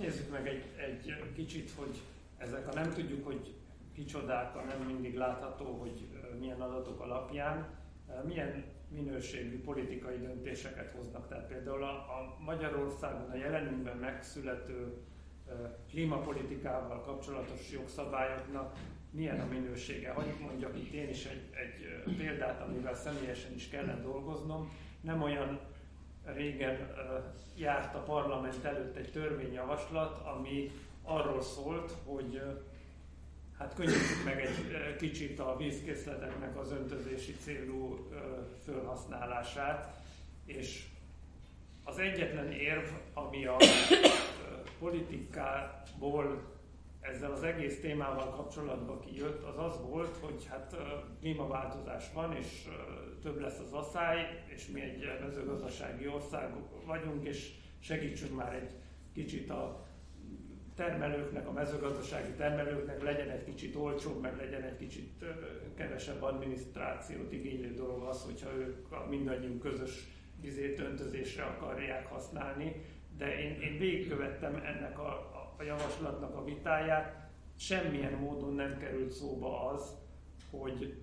nézzük meg egy, egy kicsit, hogy ezek a nem tudjuk, hogy kicsodák, a nem mindig látható, hogy milyen adatok alapján, milyen minőségű politikai döntéseket hoznak. Tehát például a, a Magyarországon a jelenünkben megszülető klímapolitikával kapcsolatos jogszabályoknak milyen a minősége. Hogy mondjak itt én is egy, egy példát, amivel személyesen is kellett dolgoznom. Nem olyan régen járt a parlament előtt egy törvényjavaslat, ami arról szólt, hogy hát könnyítsük meg egy kicsit a vízkészleteknek az öntözési célú felhasználását, és az egyetlen érv, ami a politikából ezzel az egész témával kapcsolatban kijött, az az volt, hogy hát klímaváltozás van, és több lesz az asszály, és mi egy mezőgazdasági ország vagyunk, és segítsünk már egy kicsit a termelőknek, a mezőgazdasági termelőknek legyen egy kicsit olcsóbb, meg legyen egy kicsit kevesebb adminisztrációt igénylő dolog az, hogyha ők a mindannyiunk közös vizét öntözésre akarják használni. De én, én végigkövettem ennek a, a, javaslatnak a vitáját, semmilyen módon nem került szóba az, hogy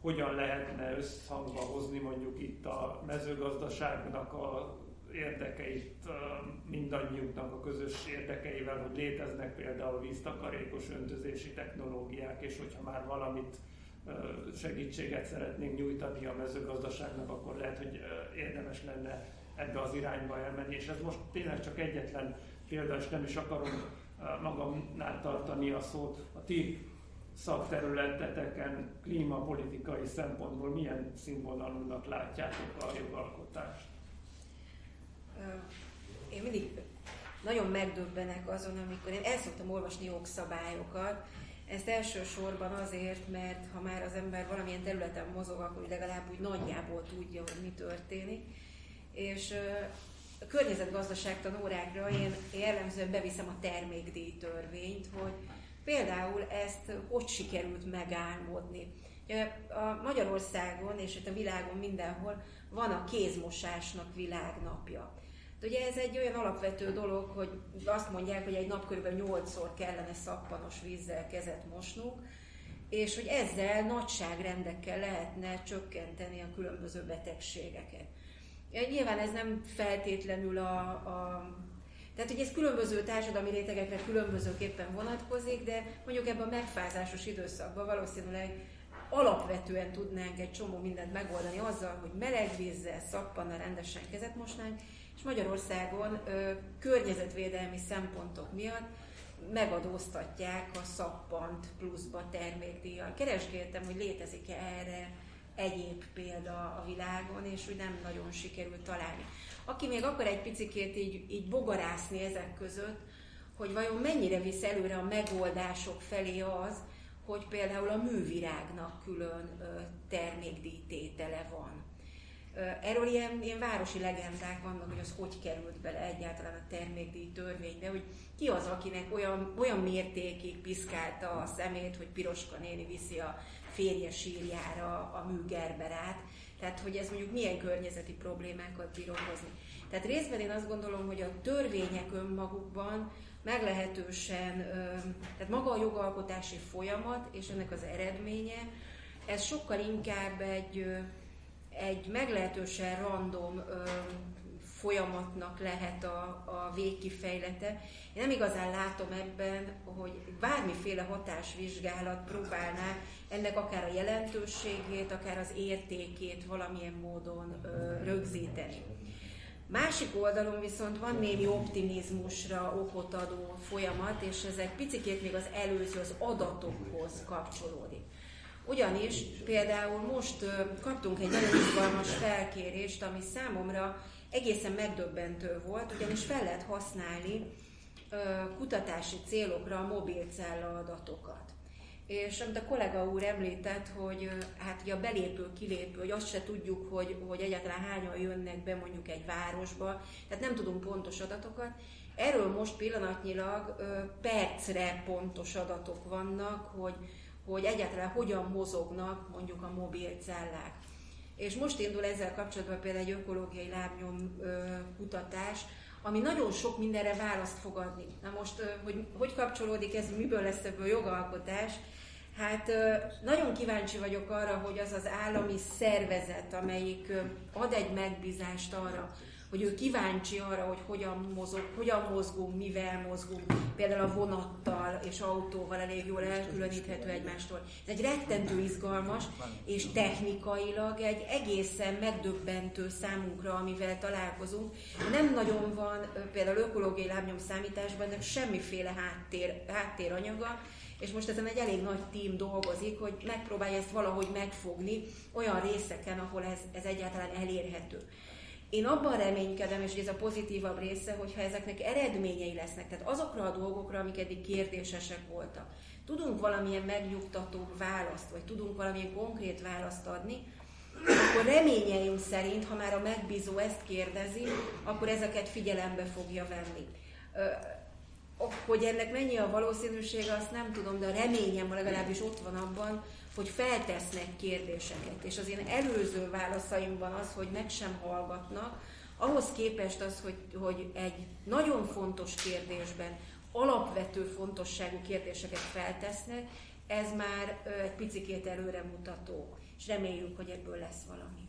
hogyan lehetne összhangba hozni mondjuk itt a mezőgazdaságnak a érdekeit mindannyiunknak a közös érdekeivel, hogy léteznek például víztakarékos öntözési technológiák, és hogyha már valamit segítséget szeretnénk nyújtani a mezőgazdaságnak, akkor lehet, hogy érdemes lenne ebbe az irányba elmenni. És ez most tényleg csak egyetlen példa, és nem is akarom magamnál tartani a szót. A ti szakterületeteken klímapolitikai szempontból milyen színvonalúnak látjátok a jogalkotást? én mindig nagyon megdöbbenek azon, amikor én el szoktam olvasni jogszabályokat, ezt elsősorban azért, mert ha már az ember valamilyen területen mozog, akkor legalább úgy nagyjából tudja, hogy mi történik. És a környezetgazdaságtan órákra én jellemzően beviszem a termékdíj törvényt, hogy például ezt hogy sikerült megálmodni. A Magyarországon és itt a világon mindenhol van a kézmosásnak világnapja. Ugye ez egy olyan alapvető dolog, hogy azt mondják, hogy egy nap kb. 8-szor kellene szappanos vízzel kezet mosnunk, és hogy ezzel nagyságrendekkel lehetne csökkenteni a különböző betegségeket. Nyilván ez nem feltétlenül a, a tehát, hogy ez különböző társadalmi rétegekre különbözőképpen vonatkozik, de mondjuk ebben a megfázásos időszakban valószínűleg alapvetően tudnánk egy csomó mindent megoldani azzal, hogy meleg vízzel, szappannal rendesen kezet mosnánk, és Magyarországon ö, környezetvédelmi szempontok miatt megadóztatják a szappant pluszba termékdíjjal. Keresgéltem, hogy létezik-e erre egyéb példa a világon, és hogy nem nagyon sikerült találni. Aki még akar egy picikét így, így bogarászni ezek között, hogy vajon mennyire visz előre a megoldások felé az, hogy például a művirágnak külön termékdíjtétele van. Erről ilyen, ilyen városi legendák vannak, hogy az hogy került bele egyáltalán a termékdíj törvénybe, hogy ki az, akinek olyan, olyan mértékig piszkálta a szemét, hogy Piroska néni viszi a férje sírjára a műgerberát. Tehát, hogy ez mondjuk milyen környezeti problémákat bír okozni. Tehát részben én azt gondolom, hogy a törvények önmagukban meglehetősen, tehát maga a jogalkotási folyamat és ennek az eredménye, ez sokkal inkább egy, egy meglehetősen random folyamatnak lehet a, a végkifejlete. Én nem igazán látom ebben, hogy bármiféle hatásvizsgálat próbálná ennek akár a jelentőségét, akár az értékét valamilyen módon ö, rögzíteni. Másik oldalon viszont van némi optimizmusra okot adó folyamat, és ez egy picit még az előző, az adatokhoz kapcsolódik. Ugyanis például most kaptunk egy nagyon izgalmas felkérést, ami számomra egészen megdöbbentő volt, ugyanis fel lehet használni kutatási célokra a mobilcella adatokat. És amit a kollega úr említett, hogy hát ugye a belépő-kilépő, hogy azt se tudjuk, hogy, hogy egyáltalán hányan jönnek be mondjuk egy városba, tehát nem tudunk pontos adatokat. Erről most pillanatnyilag percre pontos adatok vannak, hogy, hogy egyáltalán hogyan mozognak mondjuk a mobilcellák. És most indul ezzel kapcsolatban például egy ökológiai lábnyom kutatás, ami nagyon sok mindenre választ fog adni. Na most, hogy hogy kapcsolódik ez, miből lesz ebből jogalkotás, Hát nagyon kíváncsi vagyok arra, hogy az az állami szervezet, amelyik ad egy megbízást arra, hogy ő kíváncsi arra, hogy hogyan, mozog, hogyan mozgunk, mivel mozgunk, például a vonattal és autóval elég jól elkülöníthető egymástól. Ez egy rettentő izgalmas, és technikailag egy egészen megdöbbentő számunkra, amivel találkozunk. Nem nagyon van például ökológiai lábnyom számításban ennek semmiféle háttér, háttéranyaga, és most ezen egy elég nagy tím dolgozik, hogy megpróbálja ezt valahogy megfogni olyan részeken, ahol ez, ez egyáltalán elérhető. Én abban reménykedem, és ez a pozitívabb része, hogyha ezeknek eredményei lesznek, tehát azokra a dolgokra, amik eddig kérdésesek voltak, tudunk valamilyen megnyugtató választ, vagy tudunk valamilyen konkrét választ adni, akkor reményeim szerint, ha már a megbízó ezt kérdezi, akkor ezeket figyelembe fogja venni. Hogy ennek mennyi a valószínűsége, azt nem tudom, de a reményem legalábbis ott van abban, hogy feltesznek kérdéseket. És az én előző válaszaimban az, hogy meg sem hallgatnak, ahhoz képest az, hogy, hogy egy nagyon fontos kérdésben alapvető fontosságú kérdéseket feltesznek, ez már egy picikét előremutató, és reméljük, hogy ebből lesz valami.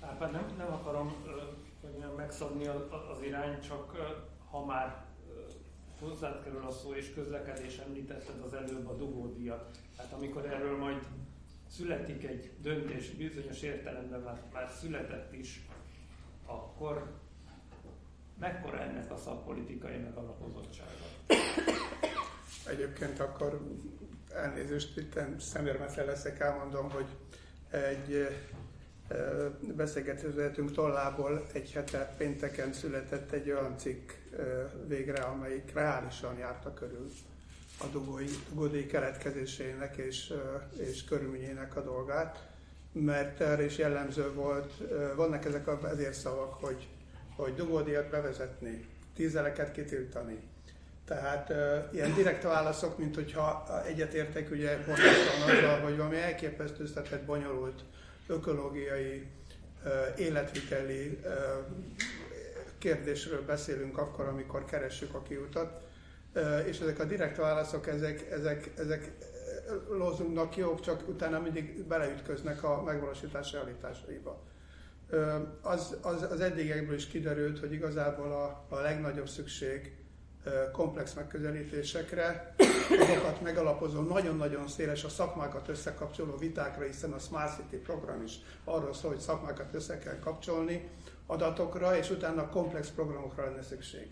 Hát nem, nem akarom hogy megszabni az, az irány, csak ha már hozzád kerül a szó, és közlekedés említetted az előbb a dugódiat. Hát amikor erről majd születik egy döntés, bizonyos értelemben már, már született is, akkor mekkora ennek a szakpolitikai megalapozottsága? Egyébként akkor elnézést, itt szemérmetlen leszek, elmondom, hogy egy beszélgetőzetünk tollából egy hete pénteken született egy olyan cikk végre, amelyik reálisan járta körül a dugói, dugódíj keletkezésének és, és körülményének a dolgát, mert erre is jellemző volt, vannak ezek a vezérszavak, hogy, hogy dugódíjat bevezetni, tízeleket kitiltani. Tehát uh, ilyen direkt válaszok, mint hogyha egyetértek ugye pontosan azzal, hogy valami elképesztő összetett, bonyolult ökológiai, életviteli kérdésről beszélünk akkor, amikor keressük a kiutat, és ezek a direkt válaszok, ezek, ezek, ezek lózunknak jók, csak utána mindig beleütköznek a megvalósítás realitásaiba. Az, az, az eddigekből is kiderült, hogy igazából a, a legnagyobb szükség komplex megközelítésekre, azokat megalapozó, nagyon-nagyon széles a szakmákat összekapcsoló vitákra, hiszen a Smart City program is arról szól, hogy szakmákat össze kell kapcsolni adatokra, és utána komplex programokra lenne szükség.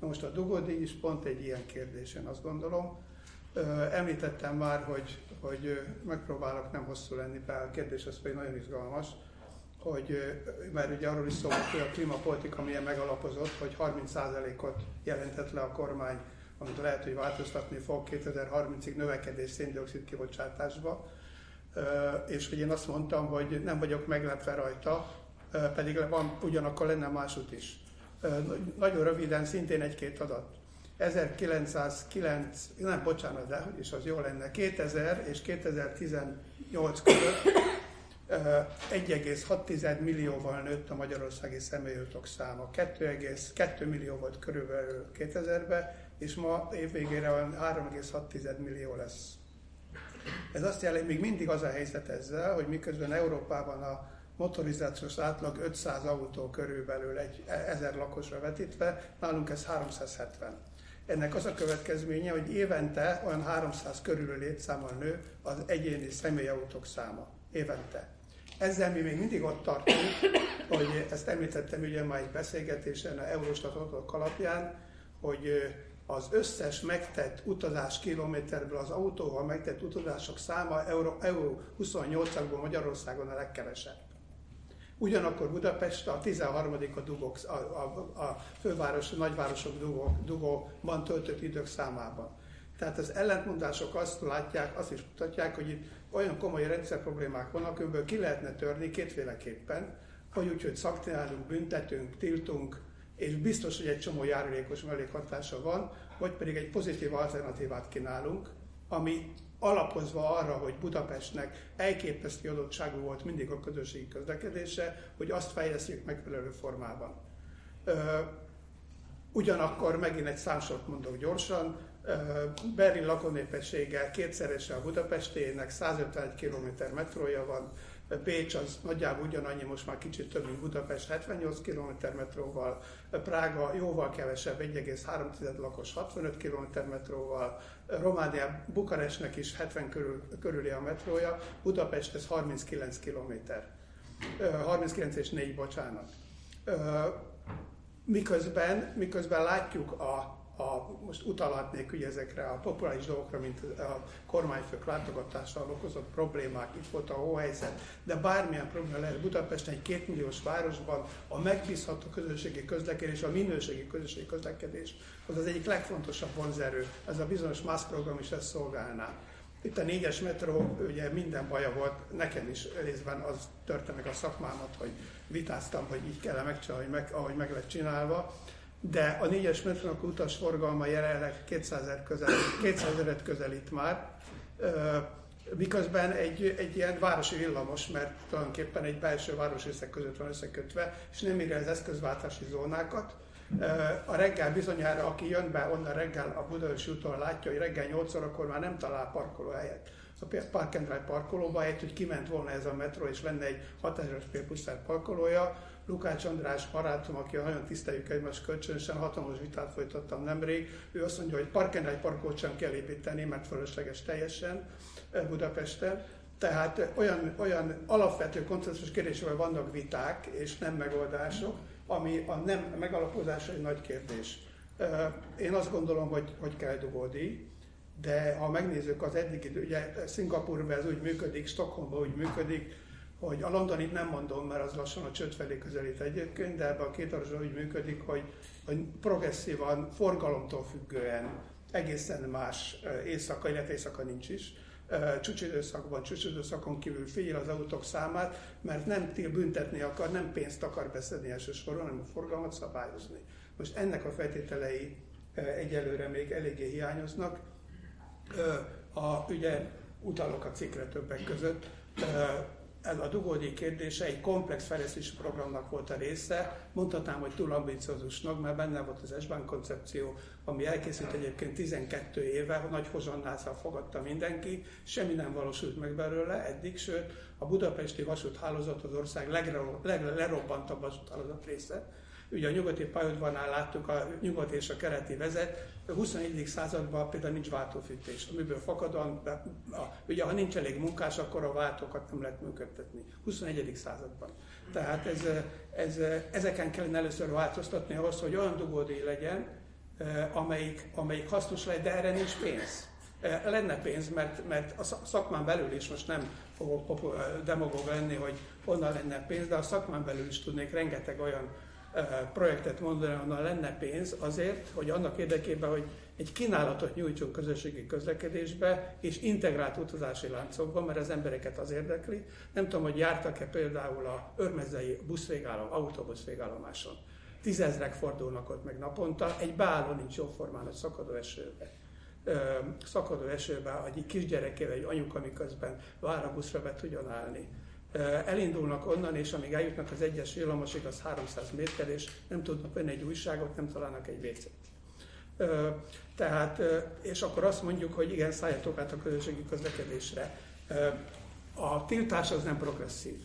Na most a dugódíj is pont egy ilyen kérdés, én azt gondolom. Említettem már, hogy, hogy megpróbálok nem hosszú lenni, bár a kérdés az pedig nagyon izgalmas, hogy, mert ugye arról is szólt, hogy a klímapolitika milyen megalapozott, hogy 30%-ot jelentett le a kormány, amit lehet, hogy változtatni fog 2030-ig növekedés széndiokszid kibocsátásba, és hogy én azt mondtam, hogy nem vagyok meglepve rajta, pedig van ugyanakkor lenne másút is. Nagyon röviden, szintén egy-két adat. 1909, nem bocsánat, de és az jó lenne, 2000 és 2018 között 1,6 millióval nőtt a magyarországi személyautók száma. 2,2 millió volt körülbelül 2000-ben, és ma évvégére 3,6 millió lesz. Ez azt jelenti, még mindig az a helyzet ezzel, hogy miközben Európában a motorizációs átlag 500 autó körülbelül egy 1000 lakosra vetítve, nálunk ez 370. Ennek az a következménye, hogy évente olyan 300 körül létszámmal nő az egyéni személyautók száma. Évente. Ezzel mi még mindig ott tartunk, hogy ezt említettem ugye már egy beszélgetésen a Eurostat adatok alapján, hogy az összes megtett utazás kilométerből az autóval megtett utazások száma Euro, Euro 28-akból Magyarországon a legkevesebb. Ugyanakkor Budapest a 13. a, dugók, a, a, a főváros, a nagyvárosok dugó, dugóban töltött idők számában. Tehát az ellentmondások azt látják, azt is mutatják, hogy itt olyan komoly rendszer problémák vannak, amiből ki lehetne törni kétféleképpen, hogy úgy, hogy szaktinálunk, büntetünk, tiltunk, és biztos, hogy egy csomó járulékos mellékhatása van, vagy pedig egy pozitív alternatívát kínálunk, ami alapozva arra, hogy Budapestnek elképesztő adottságú volt mindig a közösségi közlekedése, hogy azt fejlesztjük megfelelő formában. Ugyanakkor megint egy számsort mondok gyorsan, Berlin lakónépessége kétszerese a Budapestének, 151 km metrója van, Pécs az nagyjából ugyanannyi, most már kicsit több, mint Budapest, 78 km metróval, Prága jóval kevesebb, 1,3 lakos, 65 km metróval, Románia, Bukarestnek is 70 körül, körüli a metrója, Budapest ez 39 km. 39 és 4, bocsánat. Miközben, miközben látjuk a a, most utalhatnék ugye ezekre a populáris dolgokra, mint a kormányfők látogatással okozott problémák, itt volt a hóhelyzet, de bármilyen probléma lehet Budapesten, egy kétmilliós városban a megbízható közösségi közlekedés, a minőségi közösségi közlekedés az az egyik legfontosabb vonzerő. Ez a bizonyos MASZ program is ezt szolgálná. Itt a négyes metró, ugye minden baja volt, nekem is részben az törte a szakmámat, hogy vitáztam, hogy így kell megcsinálni, ahogy meg, ahogy meg lett csinálva de a négyes metrónak utasforgalma jelenleg 200 ezer közel, 200 ezeret közelít már, miközben egy, egy ilyen városi villamos, mert tulajdonképpen egy belső városrészek között van összekötve, és nem írja az eszközváltási zónákat. A reggel bizonyára, aki jön be onnan reggel a Budaörsi úton látja, hogy reggel 8 órakor már nem talál parkolóhelyet a Park and Ride parkolóba, helyett, hogy kiment volna ez a metró, és lenne egy 6000 parkolója, Lukács András barátom, aki nagyon tiszteljük egymást kölcsönösen, hatalmas vitát folytattam nemrég. Ő azt mondja, hogy parkendály parkot sem kell építeni, mert fölösleges teljesen eh, Budapesten. Tehát eh, olyan, olyan alapvető koncepciós kérdésekben vannak viták és nem megoldások, ami a nem megalapozása egy nagy kérdés. Eh, én azt gondolom, hogy, hogy kell dugódi, de ha megnézzük az eddigi, ugye Szingapurban ez úgy működik, Stockholmban úgy működik, hogy a londonit nem mondom, mert az lassan a csőd felé közelít egyébként, de ebben a két arra úgy működik, hogy, hogy progresszívan, forgalomtól függően egészen más éjszaka, illetve éjszaka nincs is, csúcsidőszakban, csúcsidőszakon kívül figyel az autók számát, mert nem büntetni akar, nem pénzt akar beszedni elsősorban, hanem a forgalmat szabályozni. Most ennek a feltételei egyelőre még eléggé hiányoznak. A, ugye utalok a cikkre többek között, ez a dugódi kérdése egy komplex fejlesztési programnak volt a része. Mondhatnám, hogy túl ambiciózusnak, mert benne volt az S-Bank koncepció, ami elkészült egyébként 12 éve, nagy hozsonnázzal fogadta mindenki, semmi nem valósult meg belőle eddig, sőt a budapesti vasúthálózat az ország leglerobbantabb vasúthálózat része Ugye a nyugati pályaudvarnál láttuk a nyugati és a keleti vezet, a 21. században például nincs váltófűtés, amiből fakadóan, ugye ha nincs elég munkás, akkor a váltókat nem lehet működtetni. 21. században. Tehát ez, ez, ezeken kellene először változtatni ahhoz, hogy olyan dugódíj legyen, amelyik, amelyik hasznos lehet, de erre nincs pénz. Lenne pénz, mert, mert a szakmán belül is most nem fogok demagóg lenni, hogy honnan lenne pénz, de a szakmán belül is tudnék rengeteg olyan projektet mondani, onnan lenne pénz azért, hogy annak érdekében, hogy egy kínálatot nyújtsunk közösségi közlekedésbe és integrált utazási láncokban, mert az embereket az érdekli. Nem tudom, hogy jártak-e például a örmezei buszvégállom, autóbuszvégállomáson. Tízezrek fordulnak ott meg naponta, egy beálló nincs jóformán a szakadó esőbe. Szakadó esőben egy kisgyerekével, egy anyuka, miközben vár a buszra be tudjon állni elindulnak onnan, és amíg eljutnak az egyes villamosig, az 300 méter, és nem tudnak venni egy újságot, nem találnak egy vécét. Tehát, és akkor azt mondjuk, hogy igen, szálljatok át a közösségi közlekedésre. A tiltás az nem progresszív.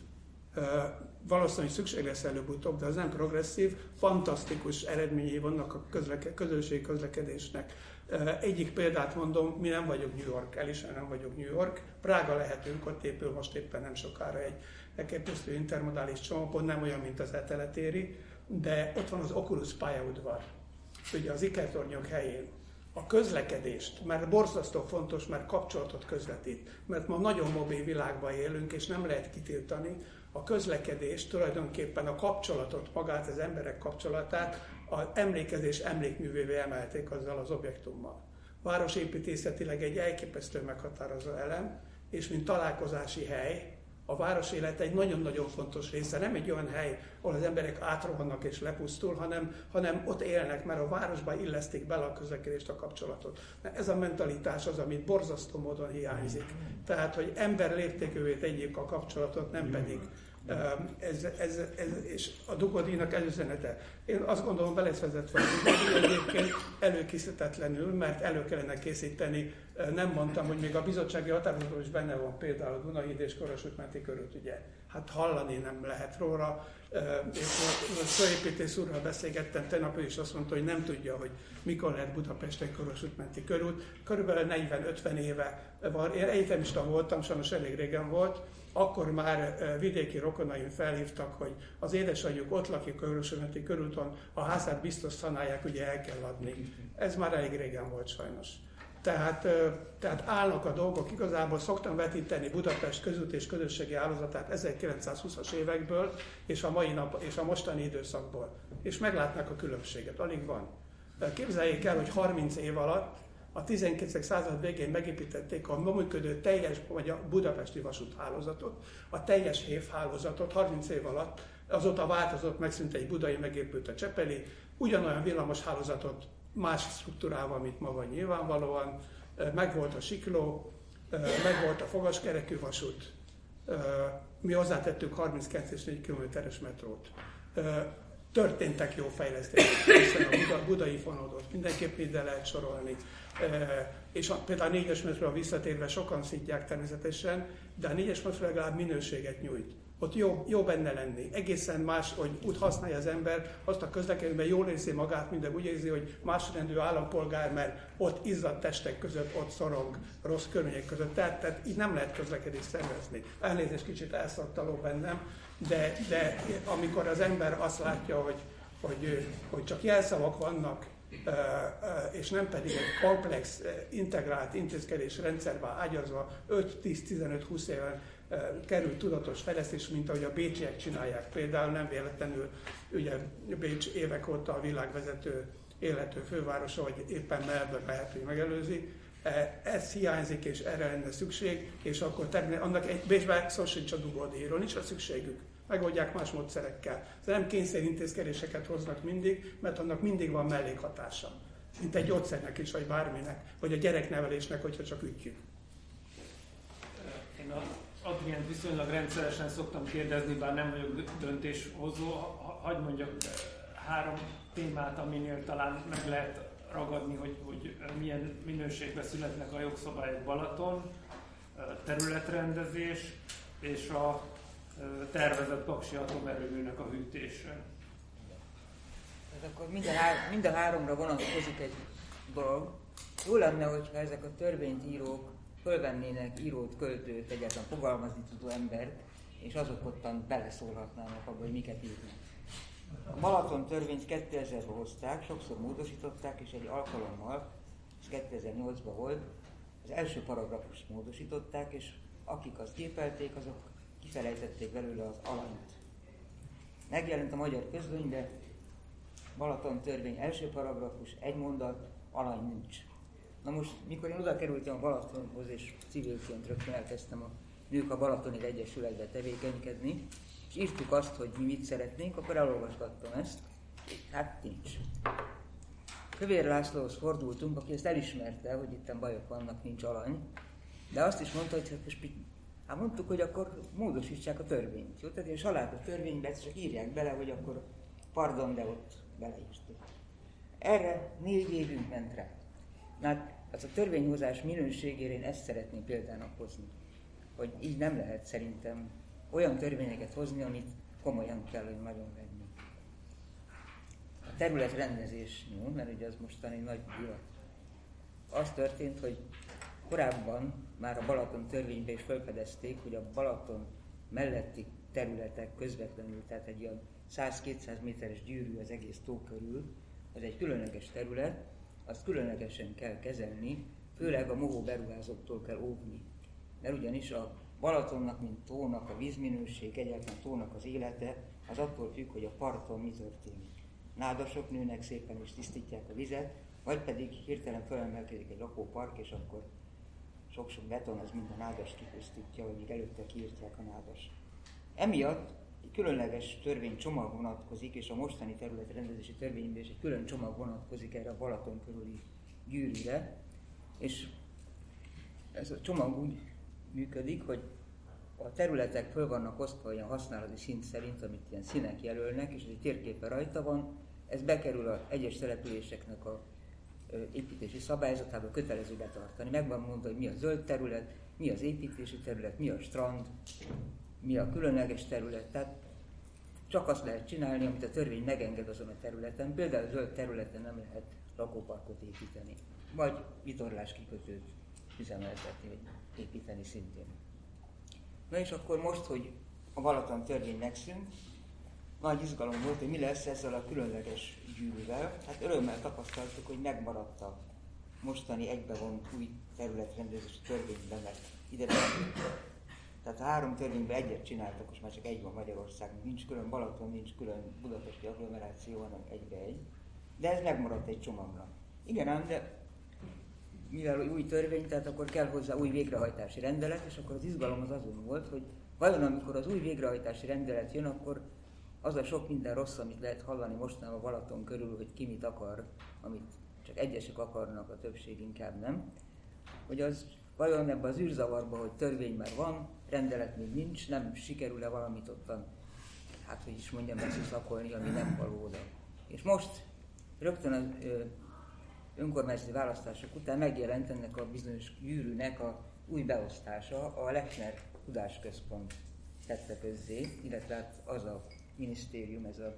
Valószínűleg szükség lesz előbb-utóbb, de az nem progresszív, fantasztikus eredményei vannak a közleke, közösségi közlekedésnek egyik példát mondom, mi nem vagyunk New York, el is nem vagyunk New York. Prága lehetünk, ott épül most éppen nem sokára egy elképesztő intermodális csomópont, nem olyan, mint az eteletéri, de ott van az Oculus pályaudvar, ugye az ikertornyok helyén. A közlekedést, mert borzasztó fontos, mert kapcsolatot közvetít, mert ma nagyon mobil világban élünk, és nem lehet kitiltani, a közlekedés tulajdonképpen a kapcsolatot, magát az emberek kapcsolatát az emlékezés emlékművévé emelték azzal az objektummal. Városépítészetileg egy elképesztő meghatározó elem, és mint találkozási hely, a város élet egy nagyon-nagyon fontos része. Nem egy olyan hely, ahol az emberek átrohannak és lepusztul, hanem, hanem ott élnek, mert a városba illeszték bele a közlekedést, a kapcsolatot. Ez a mentalitás az, amit borzasztó módon hiányzik. Tehát, hogy ember léptékővé tegyék a kapcsolatot, nem pedig Ez, ez, ez, és a Dugodinak ez üzenete. Én azt gondolom, be lesz a Dugodi egyébként előkészítetlenül, mert elő kellene készíteni. Nem mondtam, hogy még a bizottsági határozatban is benne van például a Dunai és Korosutmenti körút, ugye. Hát hallani nem lehet róla. És most főépítész úrral beszélgettem, tegnap is azt mondta, hogy nem tudja, hogy mikor lehet Budapesten Korosutmenti körút. Körülbelül 40-50 éve van. Én egyetemista voltam, sajnos elég régen volt, akkor már vidéki rokonaim felhívtak, hogy az édesanyjuk ott lakik Körösömeti körúton, a házát biztos szanálják, ugye el kell adni. Ez már elég régen volt sajnos. Tehát, tehát állnak a dolgok, igazából szoktam vetíteni Budapest közút és közösségi állazatát 1920-as évekből és a mai nap és a mostani időszakból. És meglátnak a különbséget, alig van. Képzeljék el, hogy 30 év alatt a 19. század végén megépítették a működő teljes, vagy a budapesti vasúthálózatot, a teljes hévhálózatot 30 év alatt, azóta változott, megszűnt egy budai, megépült a Csepeli, ugyanolyan villamos hálózatot más struktúrával, mint maga nyilvánvalóan, megvolt a sikló, megvolt a fogaskerekű vasút, mi hozzátettük 39 és 4 kilométeres metrót. Történtek jó fejlesztések, hiszen a budai fonódot mindenképp ide lehet sorolni, és a, például a négyes metró visszatérve sokan szidják természetesen, de a négyes metró legalább minőséget nyújt. Ott jó, jó benne lenni. Egészen más, hogy úgy használja az ember, azt a közlekedésben jól érzi magát, minden úgy érzi, hogy másrendű állampolgár, mert ott izzadt testek között, ott szorong rossz körülmények között. Tehát, tehát így nem lehet közlekedést szervezni. Elnézést kicsit elszaktaló bennem, de, de amikor az ember azt látja, hogy, hogy, hogy csak jelszavak vannak, és nem pedig egy komplex, integrált intézkedés rendszerbe ágyazva 5-10-15-20 éven került tudatos fejlesztés, mint ahogy a bécsiek csinálják. Például nem véletlenül, ugye Bécs évek óta a világvezető élető fővárosa, vagy éppen Melbourne lehet, hogy megelőzi. Ez hiányzik, és erre lenne szükség, és akkor természetesen annak egy Bécsben szó sincs a dugódíjról, nincs a szükségük megoldják más módszerekkel. De nem kényszerintézkedéseket hoznak mindig, mert annak mindig van mellékhatása. Mint egy gyógyszernek is, vagy bárminek, vagy a gyereknevelésnek, hogyha csak ütjük. Én Adrient viszonylag rendszeresen szoktam kérdezni, bár nem vagyok döntéshozó, hagyd mondjak három témát, aminél talán meg lehet ragadni, hogy, hogy milyen minőségben születnek a jogszabályok Balaton, területrendezés és a tervezett paksi atomerőműnek a hűtése. Tehát akkor minden, há- mind a háromra vonatkozik egy dolog. Jó lenne, hogyha ezek a törvényírók fölvennének írót, költőt, egyáltalán fogalmazni tudó embert, és azok ottan beleszólhatnának abba, hogy miket írnak. A Balaton törvényt 2000-ben hozták, sokszor módosították, és egy alkalommal, ez 2008-ban volt, az első paragrafust módosították, és akik azt képelték, azok kifelejtették belőle az alanyt. Megjelent a magyar közlönybe, Balaton törvény első paragrafus, egy mondat, alany nincs. Na most, mikor én oda kerültem a Balatonhoz, és civilként rögtön elkezdtem a Nők a Balatoni Egyesületbe tevékenykedni, és írtuk azt, hogy mi mit szeretnénk, akkor elolvasgattam ezt. Hát nincs. Kövér Lászlóhoz fordultunk, aki ezt elismerte, hogy itt bajok vannak, nincs alany, de azt is mondta, hogy hát most Hát mondtuk, hogy akkor módosítsák a törvényt. Jó? Tehát a salátos törvénybe csak írják bele, hogy akkor pardon, de ott beleírtuk. Erre négy évünk ment rá. Na, hát az a törvényhozás minőségére én ezt szeretném példának hozni. Hogy így nem lehet szerintem olyan törvényeket hozni, amit komolyan kell, hogy nagyon venni. A területrendezés, jó, mert ugye az mostani nagy divat. Az történt, hogy Korábban már a Balaton törvényben is felfedezték, hogy a Balaton melletti területek közvetlenül, tehát egy olyan 100-200 méteres gyűrű az egész tó körül, az egy különleges terület, azt különlegesen kell kezelni, főleg a mohó beruházóktól kell óvni. Mert ugyanis a Balatonnak, mint tónak a vízminőség, egyáltalán tónak az élete, az attól függ, hogy a parton mi történik. Nádasok nőnek szépen és tisztítják a vizet, vagy pedig hirtelen felemelkedik egy lakópark, és akkor sok-sok beton az minden nádas kipusztítja, hogy még előtte kiírtják a nádas. Emiatt egy különleges törvénycsomag vonatkozik, és a mostani területrendezési törvényben is egy külön csomag vonatkozik erre a Balaton körüli gyűrűre, és ez a csomag úgy működik, hogy a területek föl vannak osztva olyan használati szint szerint, amit ilyen színek jelölnek, és egy térképe rajta van, ez bekerül a egyes településeknek a építési szabályzatába kötelező betartani. Meg van mondva, hogy mi a zöld terület, mi az építési terület, mi a strand, mi a különleges terület. Tehát csak azt lehet csinálni, amit a törvény megenged azon a területen. Például a zöld területen nem lehet lakóparkot építeni, vagy vitorlás kikötőt üzemeltetni, vagy építeni szintén. Na és akkor most, hogy a Balaton törvény megszűnt, nagy izgalom volt, hogy mi lesz ezzel a különleges gyűrűvel. Hát örömmel tapasztaltuk, hogy megmaradt a mostani egybevont új területrendezési törvényben, mert ide tehát a három törvényben egyet csináltak, most már csak egy van Magyarországon, nincs külön Balaton, nincs külön budapesti agglomeráció, hanem egybe egy. De ez megmaradt egy csomagra. Igen ám, de mivel új törvény, tehát akkor kell hozzá új végrehajtási rendelet, és akkor az izgalom az azon volt, hogy vajon amikor az új végrehajtási rendelet jön, akkor az a sok minden rossz, amit lehet hallani mostanában Balaton körül, hogy ki mit akar, amit csak egyesek akarnak, a többség inkább nem, hogy az vajon ebben az űrzavarban, hogy törvény már van, rendelet még nincs, nem sikerül-e valamit ottan, hát hogy is mondjam, beszuszakolni, ami nem való. És most rögtön az önkormányzati választások után megjelent ennek a bizonyos gyűrűnek a új beosztása, a Lechner Tudásközpont tette közzé, illetve hát az a minisztérium, ez a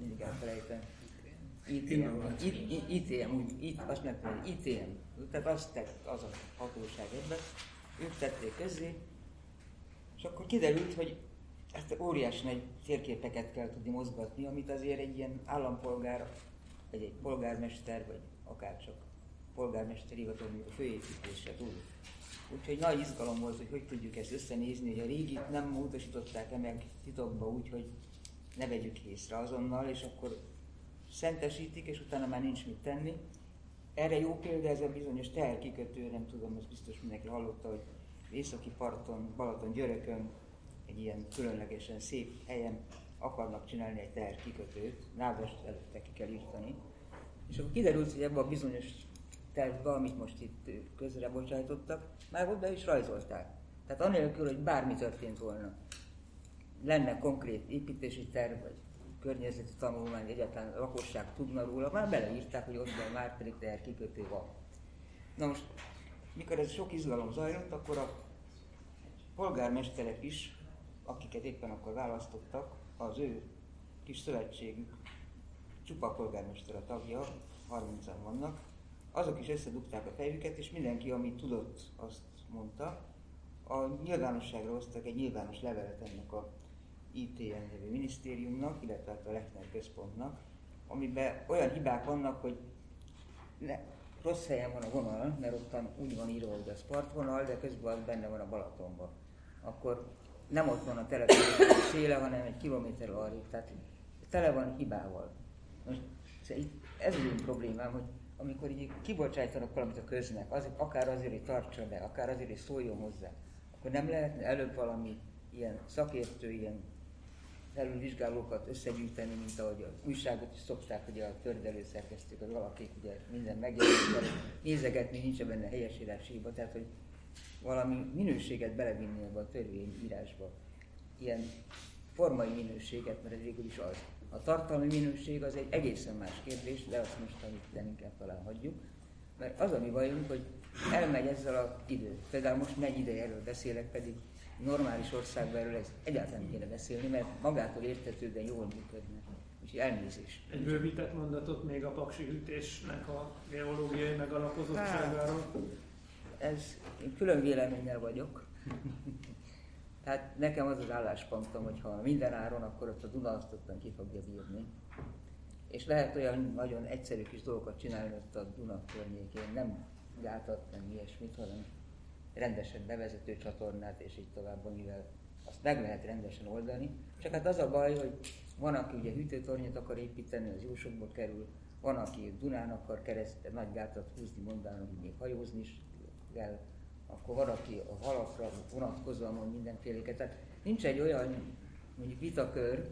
mindig elfelejtem, ITM, ITM, úgy, itt, azt nem tudom, ITM, tehát azt tett az a hatóság ebben, ők tették közzé, és akkor kiderült, hogy ezt óriási nagy térképeket kell tudni mozgatni, amit azért egy ilyen állampolgár, vagy egy polgármester, vagy akár csak polgármesteri hivatal, a főépítése tud. Úgyhogy nagy izgalom volt, hogy hogy tudjuk ezt összenézni, hogy a régit nem módosították-e meg titokba úgy, hogy ne vegyük észre azonnal, és akkor szentesítik, és utána már nincs mit tenni. Erre jó példa ez a bizonyos teherkikötő, nem tudom, az biztos mindenki hallotta, hogy északi parton, Balaton Györökön, egy ilyen különlegesen szép helyen akarnak csinálni egy teherkikötőt, nádas előtte ki kell írtani. És akkor kiderült, hogy ebben a bizonyos tervbe, amit most itt közre bocsájtottak, már be is rajzolták. Tehát anélkül, hogy bármi történt volna. Lenne konkrét építési terv, vagy környezeti tanulmány, egyáltalán a lakosság tudna róla, már beleírták, hogy ott van már pedig teher kikötő van. Na most, mikor ez sok izgalom zajlott, akkor a polgármesterek is, akiket éppen akkor választottak, az ő kis szövetségük, csupa polgármester a tagja, 30-an vannak, azok is összedugták a fejüket, és mindenki, amit tudott, azt mondta. A nyilvánosságra hoztak egy nyilvános levelet ennek a ITN nevű minisztériumnak, illetve hát a Lechner központnak, amiben olyan hibák vannak, hogy ne, rossz helyen van a vonal, mert ottan úgy van írva, hogy az partvonal, de közben az benne van a Balatonban. Akkor nem ott van a település széle, hanem egy kilométer arrébb, tehát tele van hibával. Most szóval ez az én problémám, hogy amikor így kibocsájtanak valamit a köznek, az, akár azért, hogy tartson be, akár azért, hogy szóljon hozzá, akkor nem lehetne előbb valami ilyen szakértő, ilyen felülvizsgálókat összegyűjteni, mint ahogy az újságot is szokták, hogy a tördelő szerkesztők, az valakik ugye minden megjelenik, nézegetni, nincs benne helyesírási hiba, tehát hogy valami minőséget belevinni ebbe a törvényírásba. Ilyen formai minőséget, mert ez végül is az. A tartalmi minőség az egy egészen más kérdés, de azt most amit inkább talán hagyjuk. Mert az a mi bajunk, hogy elmegy ezzel a idő. Például most megy ideje erről beszélek, pedig normális országban erről ez egyáltalán kéne beszélni, mert magától értetődően jól működne. Úgyhogy elnézés. Egy bővített mondatot még a paksi hűtésnek a geológiai megalapozottságáról. Hát, ez, én külön véleménnyel vagyok. Tehát nekem az az álláspontom, hogy ha minden áron, akkor ott a Duna azt ottan ki fogja bírni. És lehet olyan nagyon egyszerű kis dolgokat csinálni ott a Duna környékén, nem gátat, nem ilyesmit, hanem rendesen bevezető csatornát, és így tovább, amivel azt meg lehet rendesen oldani. Csak hát az a baj, hogy van, aki ugye hűtőtornyot akar építeni, az jó sokba kerül, van, aki Dunán akar keresztül nagy gátat húzni, mondaná, hogy még hajózni is kell, akkor van, aki a halakra vonatkozóan mond mindenféléket. Tehát nincs egy olyan mondjuk vitakör,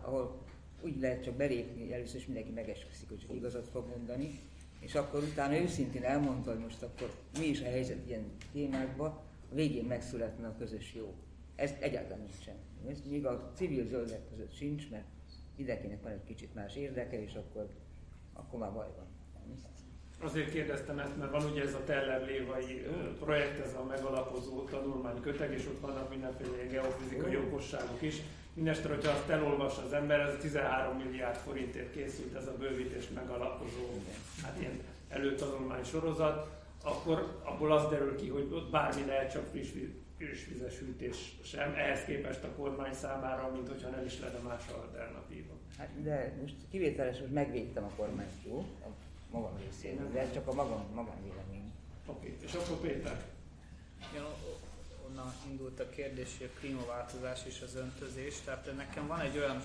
ahol úgy lehet csak belépni, először is mindenki megesküszik, hogy csak igazat fog mondani, és akkor utána őszintén elmondta, hogy most akkor mi is a helyzet ilyen témákban, a végén megszületne a közös jó. Ez egyáltalán nincsen. Ez még a civil zöldek között sincs, mert mindenkinek van egy kicsit más érdeke, és akkor, akkor már baj van. Azért kérdeztem ezt, mert van ugye ez a Teller-Lévai projekt, ez a megalapozó tanulmányköteg, és ott vannak mindenféle geofizikai okosságok is. Mindenesetre, hogyha azt elolvas az ember, ez 13 milliárd forintért készült ez a bővítés megalapozó hát ilyen előtanulmány sorozat, akkor abból az derül ki, hogy ott bármi lehet, csak friss, friss vizes hűtés sem, ehhez képest a kormány számára, mint hogyha nem is lenne más alternatíva. Hát de most kivételes, hogy megvédtem a kormányt, jó? Magam részéről, de ez csak a magam, magánvélemény. Oké, okay. és akkor Péter? Ja, onnan indult a kérdés, hogy a klímaváltozás és az öntözés. Tehát nekem van egy olyan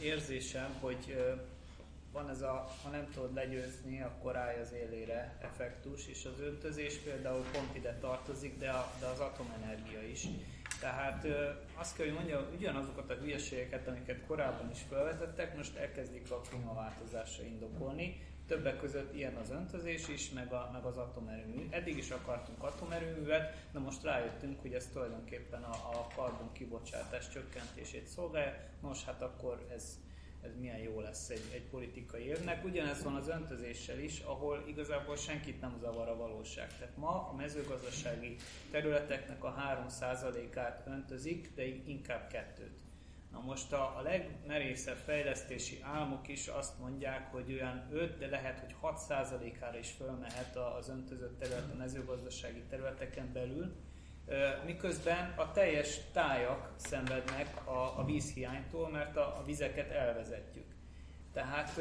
érzésem, hogy van ez a, ha nem tudod legyőzni, akkor állj az élére effektus, és az öntözés például pont ide tartozik, de, a, de az atomenergia is. Tehát azt kell, hogy mondjam, ugyanazokat a hülyeségeket, amiket korábban is felvetettek, most elkezdik a klímaváltozásra indokolni, Többek között ilyen az öntözés is, meg, a, meg az atomerőmű. Eddig is akartunk atomerőművet, de most rájöttünk, hogy ez tulajdonképpen a, a karbon kibocsátás csökkentését szolgálja. Nos, hát akkor ez, ez milyen jó lesz egy, egy politikai évnek. Ugyanez van az öntözéssel is, ahol igazából senkit nem zavar a valóság. Tehát ma a mezőgazdasági területeknek a 3%-át öntözik, de inkább kettőt. Na most a, a legmerészebb fejlesztési álmok is azt mondják, hogy olyan 5, de lehet, hogy 6%-ára is fölmehet az öntözött terület a mezőgazdasági területeken belül, miközben a teljes tájak szenvednek a, a vízhiánytól, mert a, a vizeket elvezetjük. Tehát,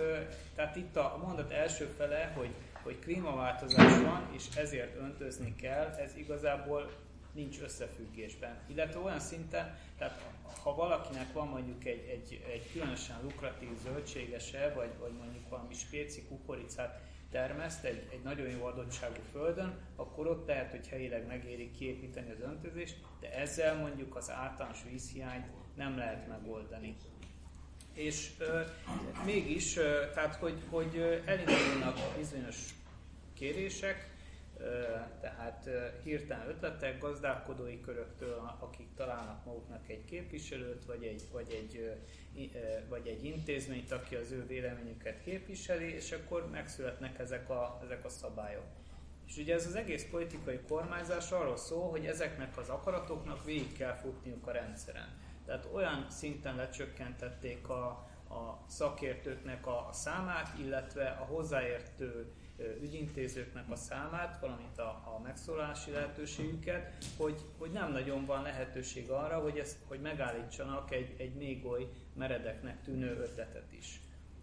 tehát itt a mondat első fele, hogy, hogy klímaváltozás van, és ezért öntözni kell, ez igazából nincs összefüggésben. Illetve olyan szinten, tehát ha valakinek van mondjuk egy, egy, egy különösen lukratív zöldségese, vagy, vagy mondjuk valami spéci kukoricát termeszt egy, egy nagyon jó adottságú földön, akkor ott lehet, hogy helyileg megéri kiépíteni az öntözést, de ezzel mondjuk az általános vízhiányt nem lehet megoldani. És ö, mégis, ö, tehát hogy, hogy elindulnak bizonyos kérések, tehát hirtelen ötletek gazdálkodói köröktől, akik találnak maguknak egy képviselőt, vagy egy, vagy egy, vagy egy intézményt, aki az ő véleményüket képviseli, és akkor megszületnek ezek a, ezek a szabályok. És ugye ez az egész politikai kormányzás arról szól, hogy ezeknek az akaratoknak végig kell futniuk a rendszeren. Tehát olyan szinten lecsökkentették a, a szakértőknek a számát, illetve a hozzáértő ügyintézőknek a számát, valamint a, a megszólalási lehetőségüket, hogy, hogy nem nagyon van lehetőség arra, hogy, ezt, hogy megállítsanak egy, egy még oly meredeknek tűnő ötletet is.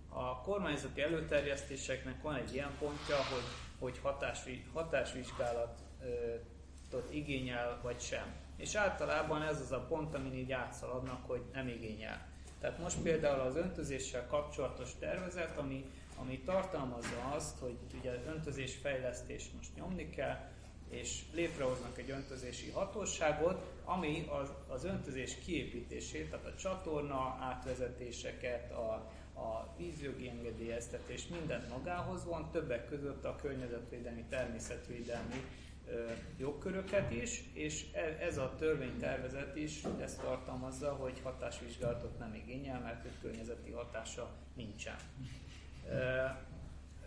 A kormányzati előterjesztéseknek van egy ilyen pontja, hogy, hogy hatásvi, hatásvizsgálatot igényel vagy sem. És általában ez az a pont, amin így átszaladnak, hogy nem igényel. Tehát most például az öntözéssel kapcsolatos tervezet, ami ami tartalmazza azt, hogy ugye öntözés fejlesztést most nyomni kell, és létrehoznak egy öntözési hatóságot, ami az, az öntözés kiépítését, tehát a csatorna átvezetéseket, a, a vízjogi engedélyeztetést, mindent magához von, többek között a környezetvédelmi, természetvédelmi ö, jogköröket is, és e, ez a törvénytervezet is ezt tartalmazza, hogy hatásvizsgálatot nem igényel, mert környezeti hatása nincsen.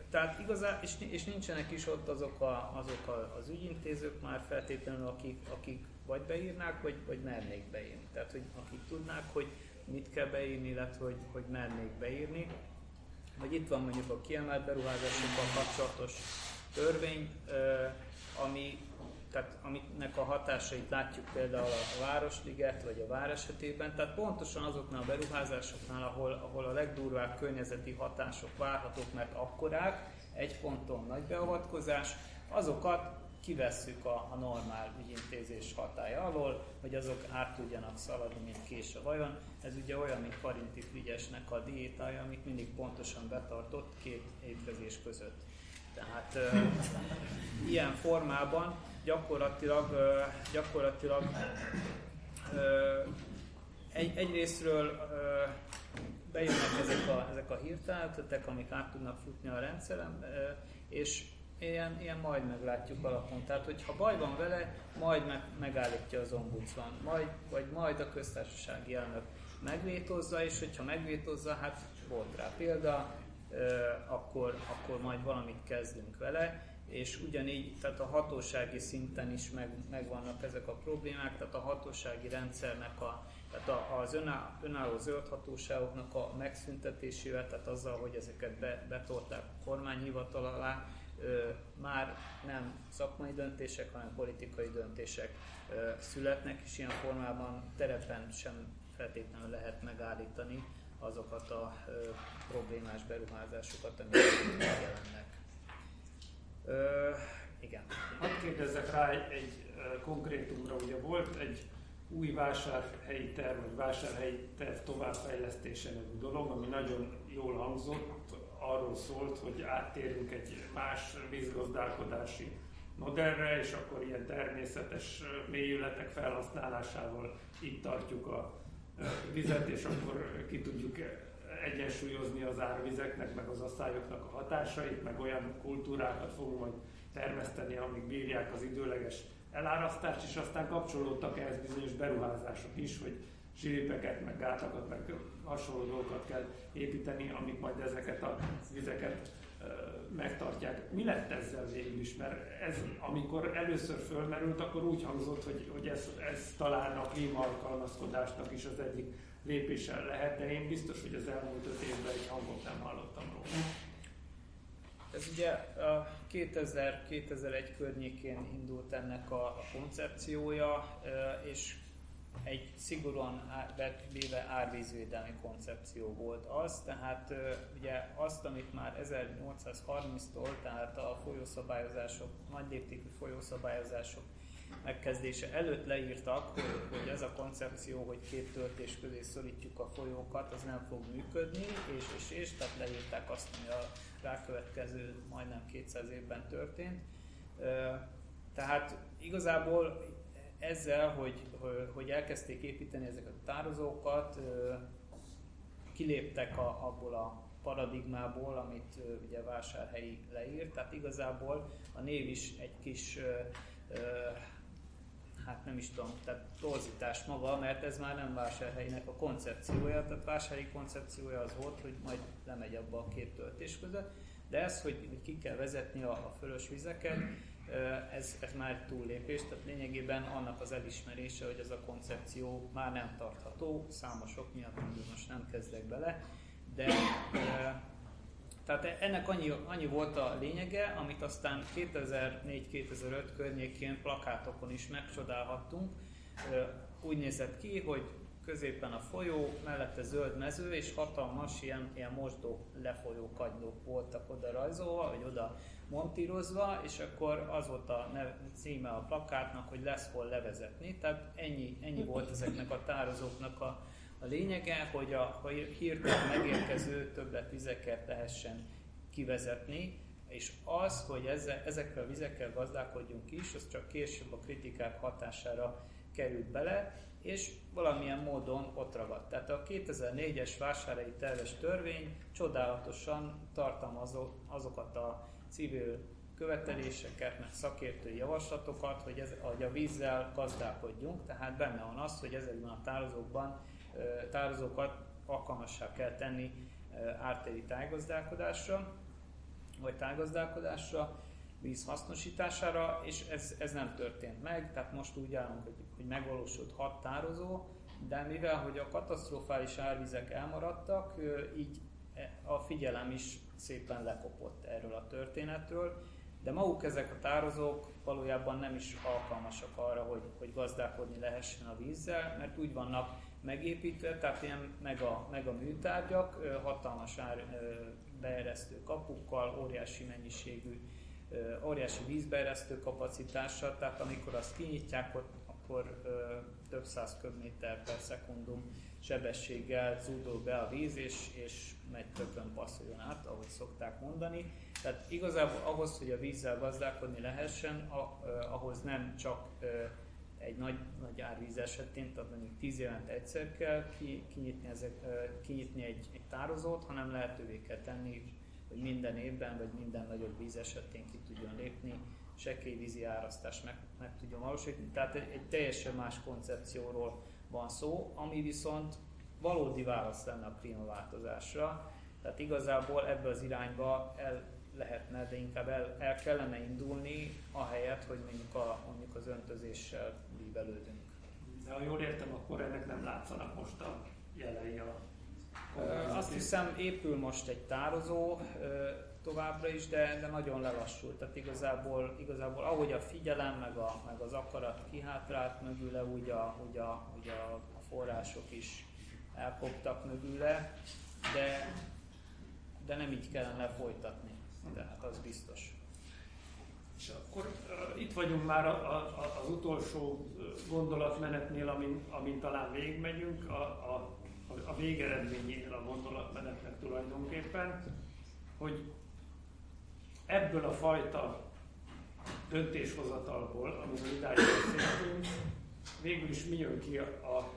Tehát igazán, és, és nincsenek is ott azok, a, azok a, az ügyintézők már feltétlenül, akik, akik vagy beírnák, vagy, vagy mernék beírni. Tehát, hogy akik tudnák, hogy mit kell beírni, illetve hogy, hogy mernék beírni. Vagy itt van mondjuk a kiemelt beruházásokkal kapcsolatos törvény, ami tehát aminek a hatásait látjuk például a Városliget vagy a vár esetében, tehát pontosan azoknál a beruházásoknál, ahol, ahol a legdurvább környezeti hatások várhatók, mert akkorák, egy ponton nagy beavatkozás, azokat kivesszük a, a normál ügyintézés hatája alól, hogy azok át tudjanak szaladni, mint kés a vajon. Ez ugye olyan, mint Karinti Frigyesnek a diétája, amit mindig pontosan betartott két étkezés között. Tehát e, ilyen formában gyakorlatilag, gyakorlatilag egy, egyrésztről bejönnek ezek a, ezek a hirtelen amik át tudnak futni a rendszeren, és, ilyen, ilyen majd meglátjuk alapon. Tehát, hogyha baj van vele, majd meg, megállítja az ombudsman, majd, vagy majd a köztársasági elnök megvétózza, és hogyha megvétózza, hát volt rá példa, akkor, akkor majd valamit kezdünk vele, és ugyanígy, tehát a hatósági szinten is meg, megvannak ezek a problémák, tehát a hatósági rendszernek a, tehát az önálló, önálló zöld hatóságoknak a megszüntetésével, tehát azzal, hogy ezeket be, betolták a kormányhivatal alá, ö, már nem szakmai döntések, hanem politikai döntések ö, születnek, és ilyen formában terepen sem feltétlenül lehet megállítani azokat a ö, problémás beruházásokat, amik jelennek. Ö, igen. Hadd kérdezzek rá egy, egy konkrétumra, ugye volt egy új vásárhelyi terv, vagy vásárhelyi terv továbbfejlesztése nevű dolog, ami nagyon jól hangzott, arról szólt, hogy áttérünk egy más vízgazdálkodási modellre, és akkor ilyen természetes mélyületek felhasználásával itt tartjuk a vizet, és akkor ki tudjuk egyensúlyozni az árvizeknek, meg az asszályoknak a hatásait, meg olyan kultúrákat fogunk majd termeszteni, amik bírják az időleges elárasztást, és aztán kapcsolódtak ehhez bizonyos beruházások is, hogy zsilipeket, meg gátakat, meg hasonló dolgokat kell építeni, amik majd ezeket a vizeket megtartják. Mi lett ezzel végül is? Mert ez, amikor először fölmerült, akkor úgy hangzott, hogy, hogy ez, ez talán a klímaalkalmazkodásnak is az egyik lépése lehet, de én biztos, hogy az elmúlt öt évben egy hangot nem hallottam róla. Ez ugye a 2000-2001 környékén indult ennek a koncepciója, és egy szigorúan véve árvízvédelmi koncepció volt az, tehát ugye azt, amit már 1830-tól, tehát a folyószabályozások, nagy léptékű folyószabályozások megkezdése előtt leírtak, hogy, hogy ez a koncepció, hogy két töltés közé szorítjuk a folyókat, az nem fog működni, és, és, és, tehát leírták azt, ami a rákövetkező majdnem 200 évben történt. Tehát igazából ezzel, hogy, hogy elkezdték építeni ezeket a tározókat, kiléptek a, abból a paradigmából, amit ugye Vásárhelyi leírt, tehát igazából a név is egy kis hát nem is tudom, tehát torzítás maga, mert ez már nem vásárhelynek a koncepciója, tehát vásárhelyi koncepciója az volt, hogy majd lemegy abba a két töltés között, de ez, hogy, hogy ki kell vezetni a, a fölös vizeket, ez, ez már túllépés, tehát lényegében annak az elismerése, hogy ez a koncepció már nem tartható, számosok miatt most nem kezdek bele, de tehát ennek annyi, annyi volt a lényege, amit aztán 2004-2005 környékén plakátokon is megcsodálhattunk. Úgy nézett ki, hogy középen a folyó, mellette zöld mező, és hatalmas ilyen, ilyen mosdó lefolyó kagylók voltak oda rajzolva, vagy oda montírozva, és akkor az volt a neve, címe a plakátnak, hogy lesz hol levezetni. Tehát ennyi, ennyi volt ezeknek a tározóknak a, a lényege, hogy a, hirtelen megérkező többletvizeket lehessen kivezetni, és az, hogy ezzel, ezekkel a vizekkel gazdálkodjunk is, az csak később a kritikák hatására került bele, és valamilyen módon ott ragadt. Tehát a 2004-es vásárhelyi terves törvény csodálatosan tartalmazott azokat a civil követeléseket, meg szakértői javaslatokat, hogy, ez, hogy a vízzel gazdálkodjunk, tehát benne van az, hogy ezekben a tározókban tározókat alkalmassá kell tenni ártéri tájgazdálkodásra, vagy tájgazdálkodásra, víz hasznosítására, és ez, ez nem történt meg, tehát most úgy állunk, hogy, hogy megvalósult hat tározó, de mivel hogy a katasztrofális árvizek elmaradtak, így e, a figyelem is szépen lekopott erről a történetről, de maguk ezek a tározók valójában nem is alkalmasak arra, hogy, hogy gazdálkodni lehessen a vízzel, mert úgy vannak megépítve, tehát ilyen mega, mega műtárgyak, hatalmas ár, beeresztő kapukkal, óriási mennyiségű, óriási vízbeeresztő kapacitással, tehát amikor azt kinyitják, akkor több száz köbméter per szekundum sebességgel zúdul be a víz, és, és megy többen passzoljon át, ahogy szokták mondani. Tehát igazából ahhoz, hogy a vízzel gazdálkodni lehessen, ahhoz nem csak egy nagy, nagy árvíz esetén, tehát mondjuk 10 évente egyszer kell kinyitni, ezek, kinyitni egy, egy tározót, hanem lehetővé kell tenni, hogy minden évben, vagy minden nagyobb víz esetén ki tudjon lépni, sekély vízi árasztást meg, meg tudjon valósítani. Tehát egy, egy teljesen más koncepcióról van szó, ami viszont valódi válasz lenne a klímaváltozásra. Tehát igazából ebbe az irányba el lehetne, de inkább el, el kellene indulni, ahelyett, hogy mondjuk, a, mondjuk az öntözéssel bíbelődünk. De ha jól értem, akkor ennek nem látszanak most a jelei a azt hiszem épül most egy tározó továbbra is, de, de nagyon lelassult. Tehát igazából, igazából ahogy a figyelem, meg, a, meg az akarat kihátrált mögüle, úgy a, úgy a, úgy a források is elkoptak mögüle, de, de nem így kellene folytatni. Tehát az biztos. És akkor uh, itt vagyunk már a, a, az utolsó gondolatmenetnél, amin, amin talán végigmegyünk, a, a, a végeredményénél a gondolatmenetnek tulajdonképpen, hogy ebből a fajta döntéshozatalból, amiről idáig beszéltünk, végül is mi jön ki a, a,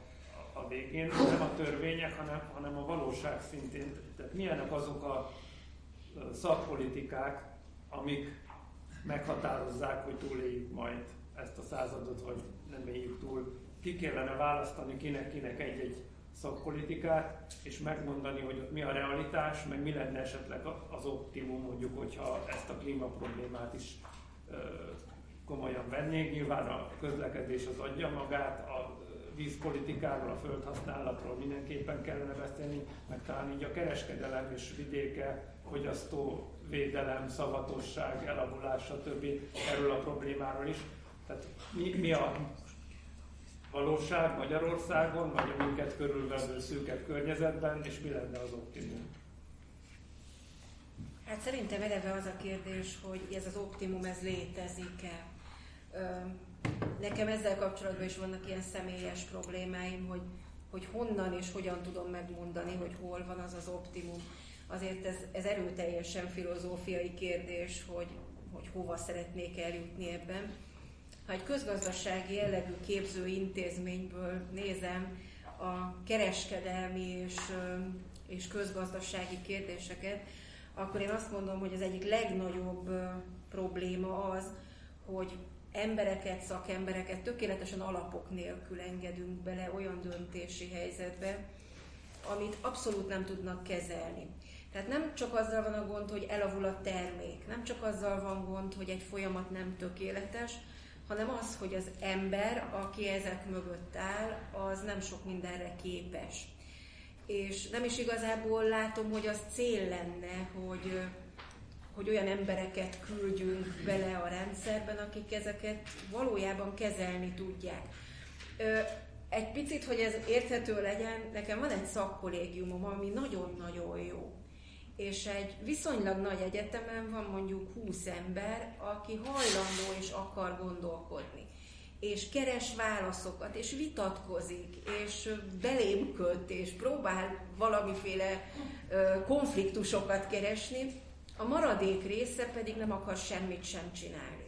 a végén, nem a törvények, hanem, hanem a valóság szintén. Tehát milyenek azok a szakpolitikák, amik meghatározzák, hogy túléljük majd ezt a századot, vagy nem éljük túl. Ki kellene választani kinek-kinek egy-egy szakpolitikát, és megmondani, hogy mi a realitás, meg mi lenne esetleg az optimum, mondjuk, hogyha ezt a klíma problémát is ö, komolyan vennénk. Nyilván a közlekedés az adja magát, a vízpolitikáról, a földhasználatról mindenképpen kellene beszélni, meg talán így a kereskedelem és vidéke, fogyasztó védelem, szavatosság, elavulás, stb. erről a problémáról is. Tehát mi, mi a valóság Magyarországon, vagy a minket körülvevő szűkebb környezetben, és mi lenne az optimum? Hát szerintem eleve az a kérdés, hogy ez az optimum, ez létezik-e. Nekem ezzel kapcsolatban is vannak ilyen személyes problémáim, hogy, hogy honnan és hogyan tudom megmondani, hogy hol van az az optimum. Azért ez, ez erőteljesen filozófiai kérdés, hogy, hogy hova szeretnék eljutni ebben ha egy közgazdasági jellegű képző intézményből nézem a kereskedelmi és, és közgazdasági kérdéseket, akkor én azt mondom, hogy az egyik legnagyobb probléma az, hogy embereket, szakembereket tökéletesen alapok nélkül engedünk bele olyan döntési helyzetbe, amit abszolút nem tudnak kezelni. Tehát nem csak azzal van a gond, hogy elavul a termék, nem csak azzal van gond, hogy egy folyamat nem tökéletes, hanem az, hogy az ember, aki ezek mögött áll, az nem sok mindenre képes. És nem is igazából látom, hogy az cél lenne, hogy, hogy olyan embereket küldjünk bele a rendszerben, akik ezeket valójában kezelni tudják. Egy picit, hogy ez érthető legyen, nekem van egy szakkollégiumom, ami nagyon-nagyon jó és egy viszonylag nagy egyetemen van mondjuk 20 ember, aki hajlandó és akar gondolkodni és keres válaszokat, és vitatkozik, és belém és próbál valamiféle konfliktusokat keresni, a maradék része pedig nem akar semmit sem csinálni.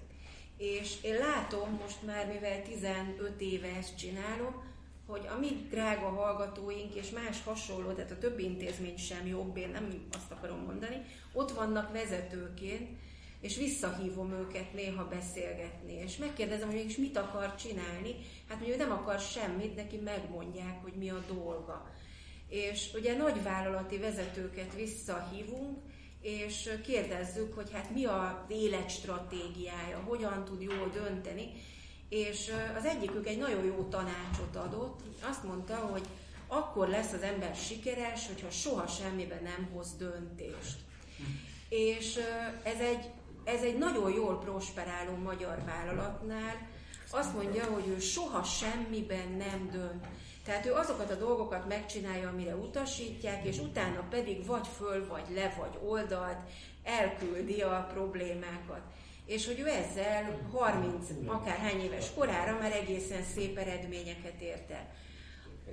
És én látom most már, mivel 15 éve ezt csinálom, hogy a mi drága hallgatóink és más hasonló, tehát a többi intézmény sem jobb, én nem azt akarom mondani, ott vannak vezetőként, és visszahívom őket néha beszélgetni, és megkérdezem, hogy mégis mit akar csinálni. Hát ő nem akar semmit, neki megmondják, hogy mi a dolga. És ugye nagy vállalati vezetőket visszahívunk, és kérdezzük, hogy hát mi a életstratégiája, hogyan tud jól dönteni, és az egyikük egy nagyon jó tanácsot adott, azt mondta, hogy akkor lesz az ember sikeres, hogyha soha semmiben nem hoz döntést. És ez egy, ez egy nagyon jól prosperáló magyar vállalatnál azt mondja, hogy ő soha semmiben nem dönt. Tehát ő azokat a dolgokat megcsinálja, amire utasítják, és utána pedig vagy föl, vagy le, vagy oldalt elküldi a problémákat és hogy ő ezzel 30 akárhány éves korára már egészen szép eredményeket ért.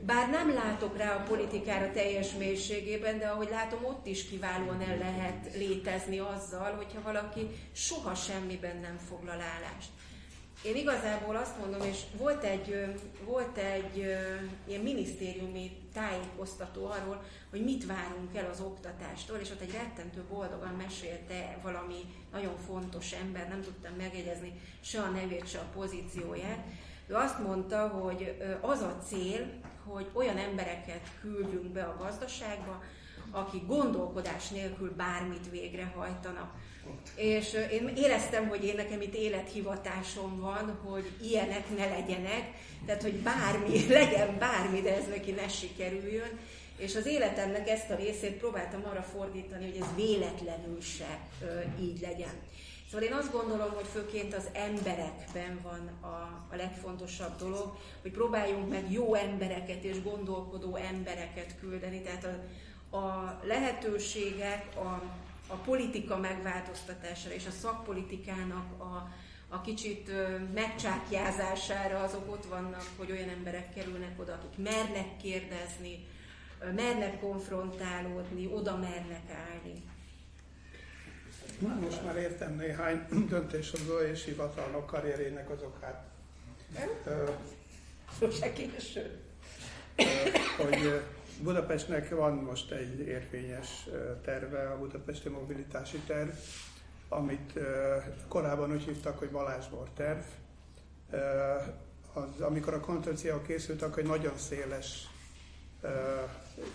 Bár nem látok rá a politikára teljes mélységében, de ahogy látom, ott is kiválóan el lehet létezni azzal, hogyha valaki soha semmiben nem foglal állást. Én igazából azt mondom, és volt egy, volt egy ilyen minisztériumi tájékoztató arról, hogy mit várunk el az oktatástól, és ott egy rettentő boldogan mesélte valami nagyon fontos ember, nem tudtam megjegyezni se a nevét, se a pozícióját. Ő azt mondta, hogy az a cél, hogy olyan embereket küldjünk be a gazdaságba, akik gondolkodás nélkül bármit végrehajtanak. És én éreztem, hogy én nekem itt élethivatásom van, hogy ilyenek ne legyenek, tehát hogy bármi, legyen bármi, de ez neki ne sikerüljön. És az életemnek ezt a részét próbáltam arra fordítani, hogy ez véletlenül se így legyen. Szóval én azt gondolom, hogy főként az emberekben van a, a legfontosabb dolog, hogy próbáljunk meg jó embereket és gondolkodó embereket küldeni. Tehát a, a lehetőségek, a, a politika megváltoztatására és a szakpolitikának a, a kicsit megcsákjázására azok ott vannak, hogy olyan emberek kerülnek oda, akik mernek kérdezni, mernek konfrontálódni, oda mernek állni. Most már értem néhány döntéshozó és hivatalnok karrierének az okát. Sose késő. Hogy Budapestnek van most egy érvényes terve, a Budapesti Mobilitási Terv, amit korábban úgy hívtak, hogy Balázsbor terv. Az, amikor a koncepció készült, akkor egy nagyon széles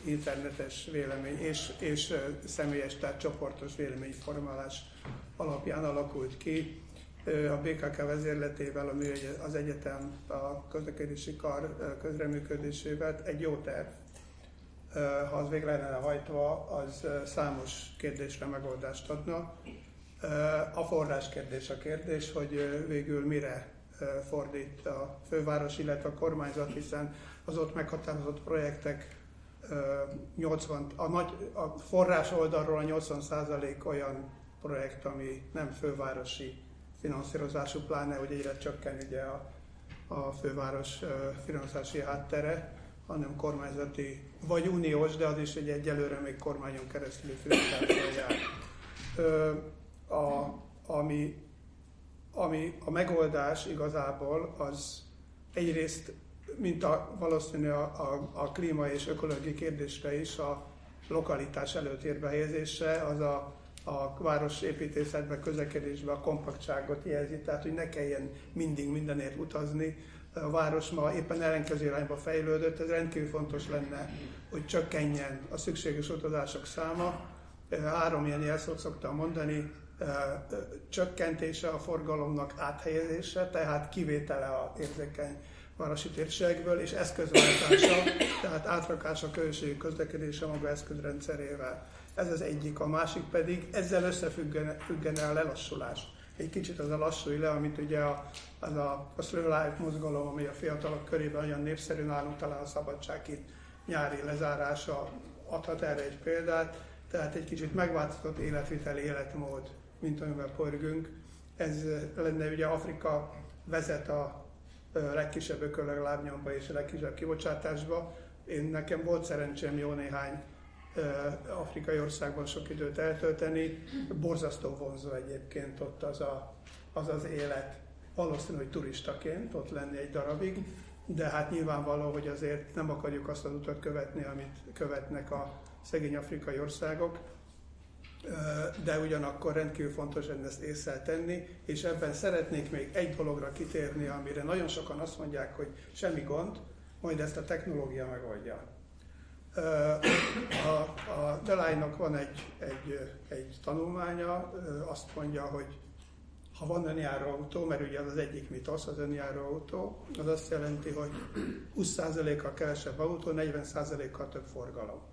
internetes vélemény és, és személyes, tehát csoportos véleményformálás alapján alakult ki. A BKK vezérletével, ami az egyetem a közlekedési kar közreműködésével egy jó terv. Ha az végre lenne hajtva, az számos kérdésre megoldást adna. A forrás kérdés a kérdés, hogy végül mire fordít a főváros, illetve a kormányzat, hiszen az ott meghatározott projektek 80, a, nagy, a forrás oldalról a 80% olyan projekt, ami nem fővárosi finanszírozású, pláne, hogy egyre csökken ugye a, a főváros finanszírozási háttere, hanem kormányzati, vagy uniós, de az is egy egyelőre még kormányon keresztül finanszírozással jár. A, ami, ami a megoldás igazából az egyrészt mint a, valószínű a, a, a klíma és ökológiai kérdésre is a lokalitás előtérbe helyezése, az a, a város építészetben, közlekedésben a kompaktságot jelzi, tehát hogy ne kelljen mindig mindenért utazni. A város ma éppen ellenkező irányba fejlődött, ez rendkívül fontos lenne, hogy csökkenjen a szükséges utazások száma. Három ilyen jelszót szoktam mondani, csökkentése a forgalomnak áthelyezése, tehát kivétele a érzékeny városi térségből, és eszközváltása, tehát átrakása a közösségi közlekedése maga eszközrendszerével. Ez az egyik. A másik pedig ezzel összefüggene a lelassulás. Egy kicsit az a lassulj le, amit ugye a, az a, a slow life mozgalom, ami a fiatalok körében olyan népszerű nálunk, talán a szabadság itt nyári lezárása adhat erre egy példát. Tehát egy kicsit megváltozott életviteli életmód, mint amivel pörgünk. Ez lenne ugye Afrika vezet a legkisebb ökölög lábnyomba és a legkisebb kibocsátásba. Én nekem volt szerencsém jó néhány afrikai országban sok időt eltölteni. Borzasztó vonzó egyébként ott az a, az, az élet. Valószínű, hogy turistaként ott lenni egy darabig, de hát nyilvánvaló, hogy azért nem akarjuk azt az utat követni, amit követnek a szegény afrikai országok de ugyanakkor rendkívül fontos lenne ezt észre tenni, és ebben szeretnék még egy dologra kitérni, amire nagyon sokan azt mondják, hogy semmi gond, majd ezt a technológia megoldja. A, a Delájnak van egy, egy, egy tanulmánya, azt mondja, hogy ha van önjáró autó, mert ugye az az egyik mitosz, az önjáró autó, az azt jelenti, hogy 20%-kal kevesebb autó, 40%-kal több forgalom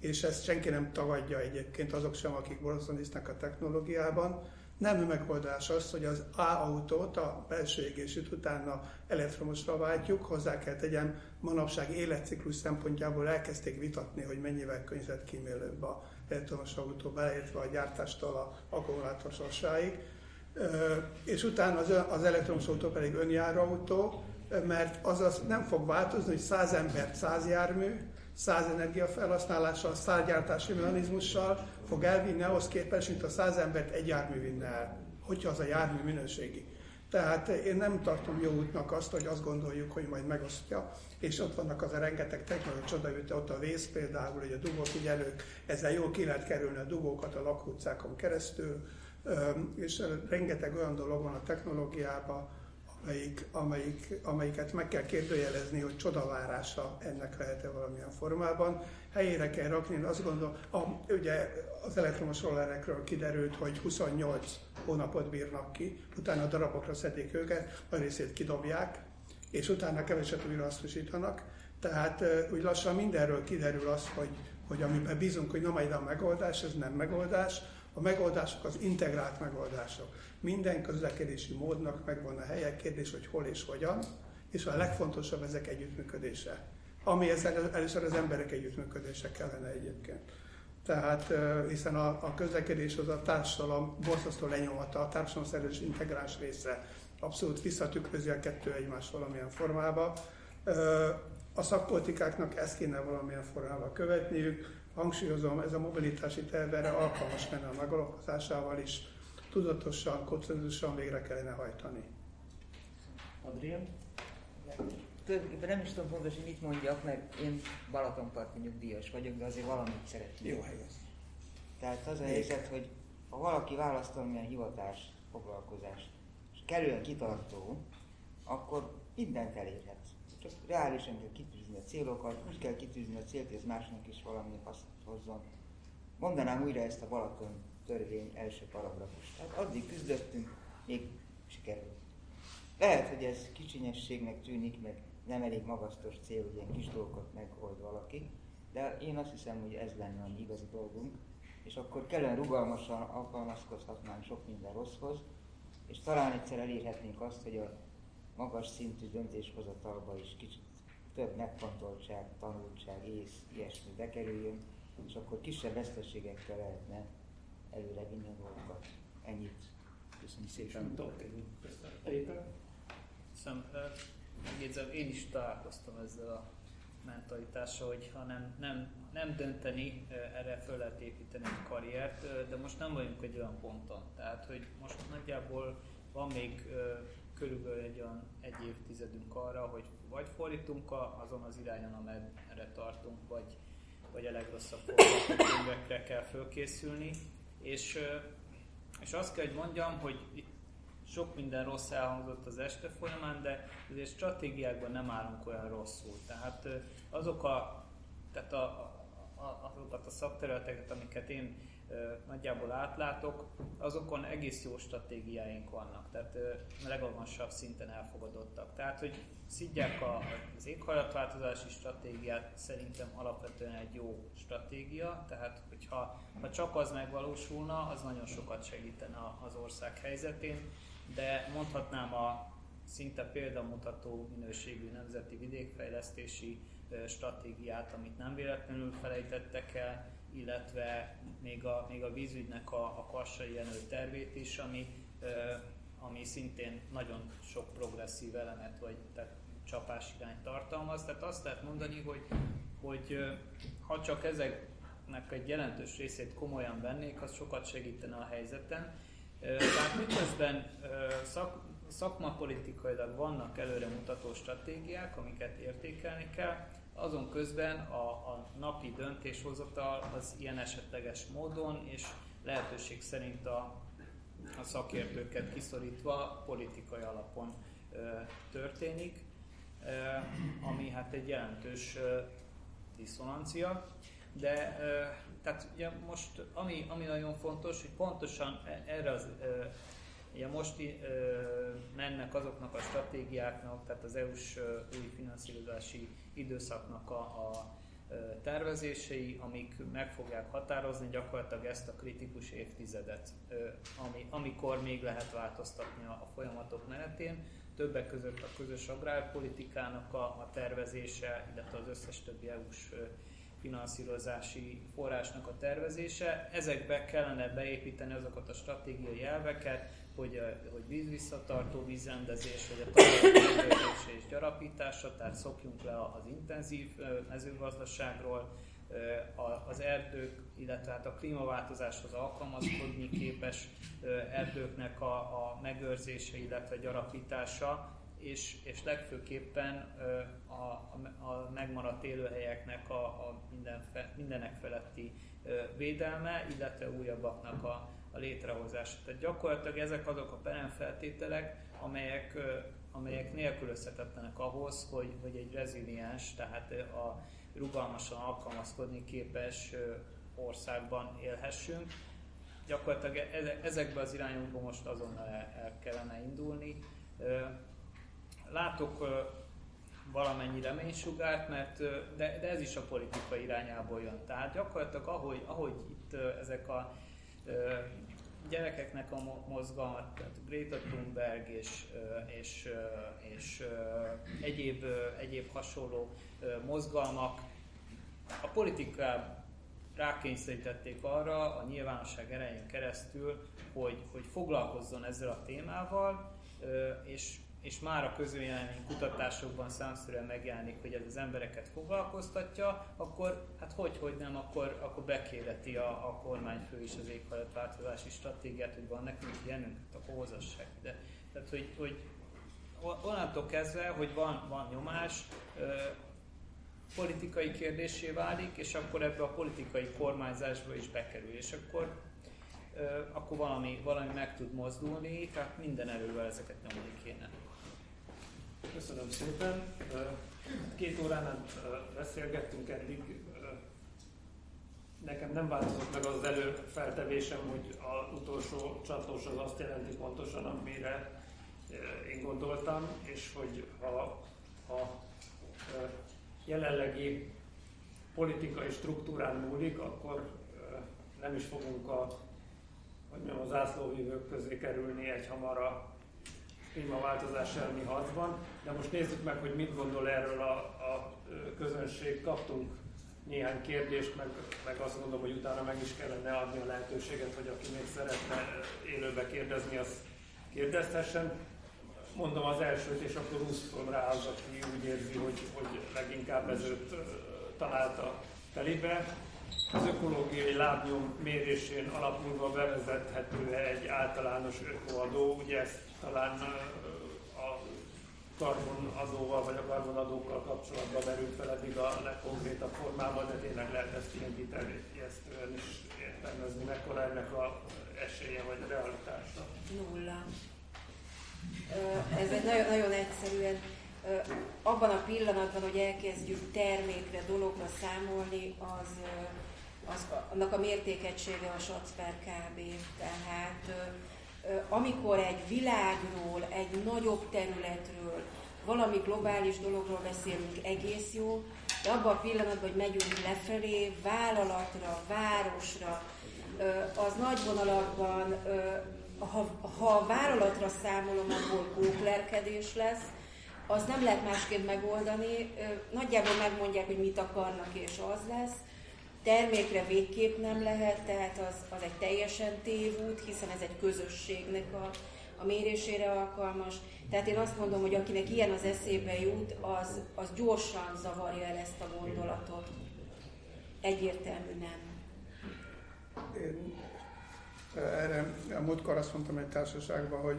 és ezt senki nem tagadja egyébként, azok sem, akik boroszoníznak a technológiában. Nem megoldás az, hogy az A autót a belső égésűt utána elektromosra váltjuk, hozzá kell tegyem, manapság életciklus szempontjából elkezdték vitatni, hogy mennyivel környezetkímélőbb a elektromos autó, beleértve a gyártástól a akkumulátor sorsáig. És utána az, az elektromos autó pedig önjáró autó, mert az, nem fog változni, hogy 100 embert 100 jármű, száz energiafelhasználással, száz gyártási mechanizmussal fog elvinni ahhoz képest, mint a száz embert egy jármű vinne el, hogyha az a jármű minőségi. Tehát én nem tartom jó útnak azt, hogy azt gondoljuk, hogy majd megosztja, és ott vannak az a rengeteg technológia csodaütő, ott a vész például, hogy a dugófigyelők, ezzel jól ki lehet kerülni a dugókat a lakóutcákon keresztül, és rengeteg olyan dolog van a technológiában, amelyik, amelyik, amelyiket meg kell kérdőjelezni, hogy csodavárása ennek lehet-e valamilyen formában. Helyére kell rakni, én azt gondolom, a, ugye az elektromos rollerekről kiderült, hogy 28 hónapot bírnak ki, utána a darabokra szedik őket, a részét kidobják, és utána keveset újra hasznosítanak. Tehát úgy lassan mindenről kiderül az, hogy, hogy amiben bízunk, hogy na majd a megoldás, ez nem megoldás, a megoldások az integrált megoldások. Minden közlekedési módnak megvan a helye, kérdés, hogy hol és hogyan, és a legfontosabb ezek együttműködése. Ami ezzel először az emberek együttműködése kellene egyébként. Tehát hiszen a, a közlekedés az a társadalom borzasztó lenyomata, a társadalom szerves integráns része. Abszolút visszatükrözi a kettő egymás valamilyen formába. A szakpolitikáknak ezt kéne valamilyen formában követniük. Hangsúlyozom, ez a mobilitási terv erre alkalmas lenne a megalapozásával is. Tudatosan, konszenzusosan végre kellene hajtani. Adrián? tulajdonképpen nem is tudom pontosan mit mondjak, mert én Balatonparti nyugdíjas vagyok, de azért valamit szeretnék. Jó hely az. Tehát az a helyzet, hogy ha valaki választ valamilyen hivatás, foglalkozást, és kellően kitartó, akkor mindent elérhet. Csak reálisan kell kitűzni a célokat, úgy kell kitűzni a célt, ez másnak is valami hasznot hozzon. Mondanám újra ezt a Balaton törvény első paragrafus. Tehát addig küzdöttünk, még sikerült. Lehet, hogy ez kicsinyességnek tűnik, meg nem elég magasztos cél, hogy ilyen kis dolgokat megold valaki, de én azt hiszem, hogy ez lenne a igazi dolgunk, és akkor kellően rugalmasan alkalmazkodhatnánk sok minden rosszhoz, és talán egyszer elérhetnénk azt, hogy a magas szintű döntéshozatalba is kicsit több megfontoltság, tanultság, ész, ilyesmi bekerüljön, és akkor kisebb veszteségekkel lehetne előre vinni a dolgokat. Ennyit. Köszönöm szépen. Köszönöm megjegyzem, én is találkoztam ezzel a mentalitással, hogy ha nem, nem, nem dönteni, erre föl lehet építeni egy karriert, de most nem vagyunk egy olyan ponton. Tehát, hogy most nagyjából van még körülbelül egy olyan egy évtizedünk arra, hogy vagy fordítunk azon az irányon, amerre tartunk, vagy, vagy a legrosszabb forgatókönyvekre kell fölkészülni. És, és azt kell, hogy mondjam, hogy itt sok minden rossz elhangzott az este folyamán, de azért stratégiákban nem állunk olyan rosszul. Tehát azok a, tehát a, a, azokat a szakterületeket, amiket én nagyjából átlátok, azokon egész jó stratégiáink vannak, tehát legmagasabb szinten elfogadottak. Tehát, hogy szidják a, az éghajlatváltozási stratégiát, szerintem alapvetően egy jó stratégia, tehát hogyha ha csak az megvalósulna, az nagyon sokat segítene az ország helyzetén. De mondhatnám a szinte példamutató minőségű nemzeti vidékfejlesztési stratégiát, amit nem véletlenül felejtettek el, illetve még a, még a vízügynek a, a kassai jenő tervét is, ami, ami szintén nagyon sok progresszív elemet vagy tehát csapás irányt tartalmaz. Tehát azt lehet mondani, hogy, hogy ha csak ezeknek egy jelentős részét komolyan vennék, az sokat segítene a helyzeten tehát miközben szak, szakmapolitikailag vannak előremutató stratégiák, amiket értékelni kell, azon közben a, a napi döntéshozatal az ilyen esetleges módon és lehetőség szerint a, a szakértőket kiszorítva politikai alapon ö, történik, ö, ami hát egy jelentős ö, diszonancia, de ö, tehát ugye most, ami, ami nagyon fontos, hogy pontosan e, erre az, ugye most mennek azoknak a stratégiáknak, tehát az EU-s új finanszírozási időszaknak a, a tervezései, amik meg fogják határozni gyakorlatilag ezt a kritikus évtizedet, ami, amikor még lehet változtatni a folyamatok menetén. Többek között a közös agrárpolitikának a, a tervezése, illetve az összes többi EU-s finanszírozási forrásnak a tervezése. Ezekbe kellene beépíteni azokat a stratégiai elveket, hogy, hogy vízvisszatartó vízrendezés, vagy a talajok és gyarapítása, tehát szokjunk le az intenzív mezőgazdaságról, az erdők, illetve hát a klímaváltozáshoz alkalmazkodni képes erdőknek a, a megőrzése, illetve gyarapítása, és, és legfőképpen a, a, a megmaradt élőhelyeknek a, a minden, mindenek feletti védelme, illetve újabbaknak a, a létrehozása. Tehát gyakorlatilag ezek azok a peremfeltételek, amelyek, amelyek nélkülözhetetlenek ahhoz, hogy, hogy egy reziliens, tehát a rugalmasan alkalmazkodni képes országban élhessünk. Gyakorlatilag e, ezekbe az irányokba most azonnal el kellene indulni. Látok valamennyi reménysugárt, mert, de, de ez is a politika irányából jön. Tehát gyakorlatilag ahogy, ahogy itt ezek a gyerekeknek a mozgalmat, tehát Greta Thunberg és, és, és egyéb, egyéb hasonló mozgalmak. A politikában rákényszerítették arra a nyilvánosság erején keresztül, hogy, hogy foglalkozzon ezzel a témával, és és már a közvélemény kutatásokban számszerűen megjelenik, hogy ez az embereket foglalkoztatja, akkor hát hogy, hogy nem, akkor, akkor bekéreti a, a kormányfő is az éghajlatváltozási stratégiát, hogy van nekünk ilyenünk, akkor hozassák ide. Tehát, hogy, hogy onnantól kezdve, hogy van, van nyomás, politikai kérdésé válik, és akkor ebbe a politikai kormányzásba is bekerül, és akkor, akkor valami, valami meg tud mozdulni, tehát minden erővel ezeket nyomni kéne. Köszönöm szépen. Két órán át beszélgettünk eddig. Nekem nem változott meg az előfeltevésem, hogy az utolsó csatlós az azt jelenti pontosan, amire én gondoltam, és hogy ha a jelenlegi politikai struktúrán múlik, akkor nem is fogunk a, hogy mondjam, az zászlóvívők közé kerülni egy hamar a klímaváltozás elleni harcban. De most nézzük meg, hogy mit gondol erről a, a közönség. Kaptunk néhány kérdést, meg, meg azt gondolom, hogy utána meg is kellene adni a lehetőséget, hogy aki még szeretne élőbe kérdezni, az kérdezhessen. Mondom az elsőt, és akkor úszom rá az, aki úgy érzi, hogy, hogy leginkább ez őt találta telibe. Az ökológiai lábnyom mérésén alapulva bevezethető egy általános ökoadó, ugye ezt talán a karbonadóval vagy a karbonadókkal kapcsolatban merült fel eddig a legkonkrétabb formában, de tényleg lehet ezt ilyen kiterjesztően is értelmezni, mekkora ennek a esélye vagy a realitása. Nulla. Ez egy nagyon, nagyon egyszerűen abban a pillanatban, hogy elkezdjük termékre, dologra számolni, az, az annak a mértékegysége a SAC kb. Tehát amikor egy világról, egy nagyobb területről, valami globális dologról beszélünk, egész jó, de abban a pillanatban, hogy megyünk lefelé, vállalatra, városra, az nagy vonalakban, ha, ha a vállalatra számolom, akkor kóklerkedés lesz, az nem lehet másképp megoldani. Nagyjából megmondják, hogy mit akarnak, és az lesz termékre végképp nem lehet, tehát az, az egy teljesen tévút, hiszen ez egy közösségnek a, a mérésére alkalmas. Tehát én azt mondom, hogy akinek ilyen az eszébe jut, az, az gyorsan zavarja el ezt a gondolatot. Egyértelmű nem. Én erre a múltkor azt mondtam egy társaságban, hogy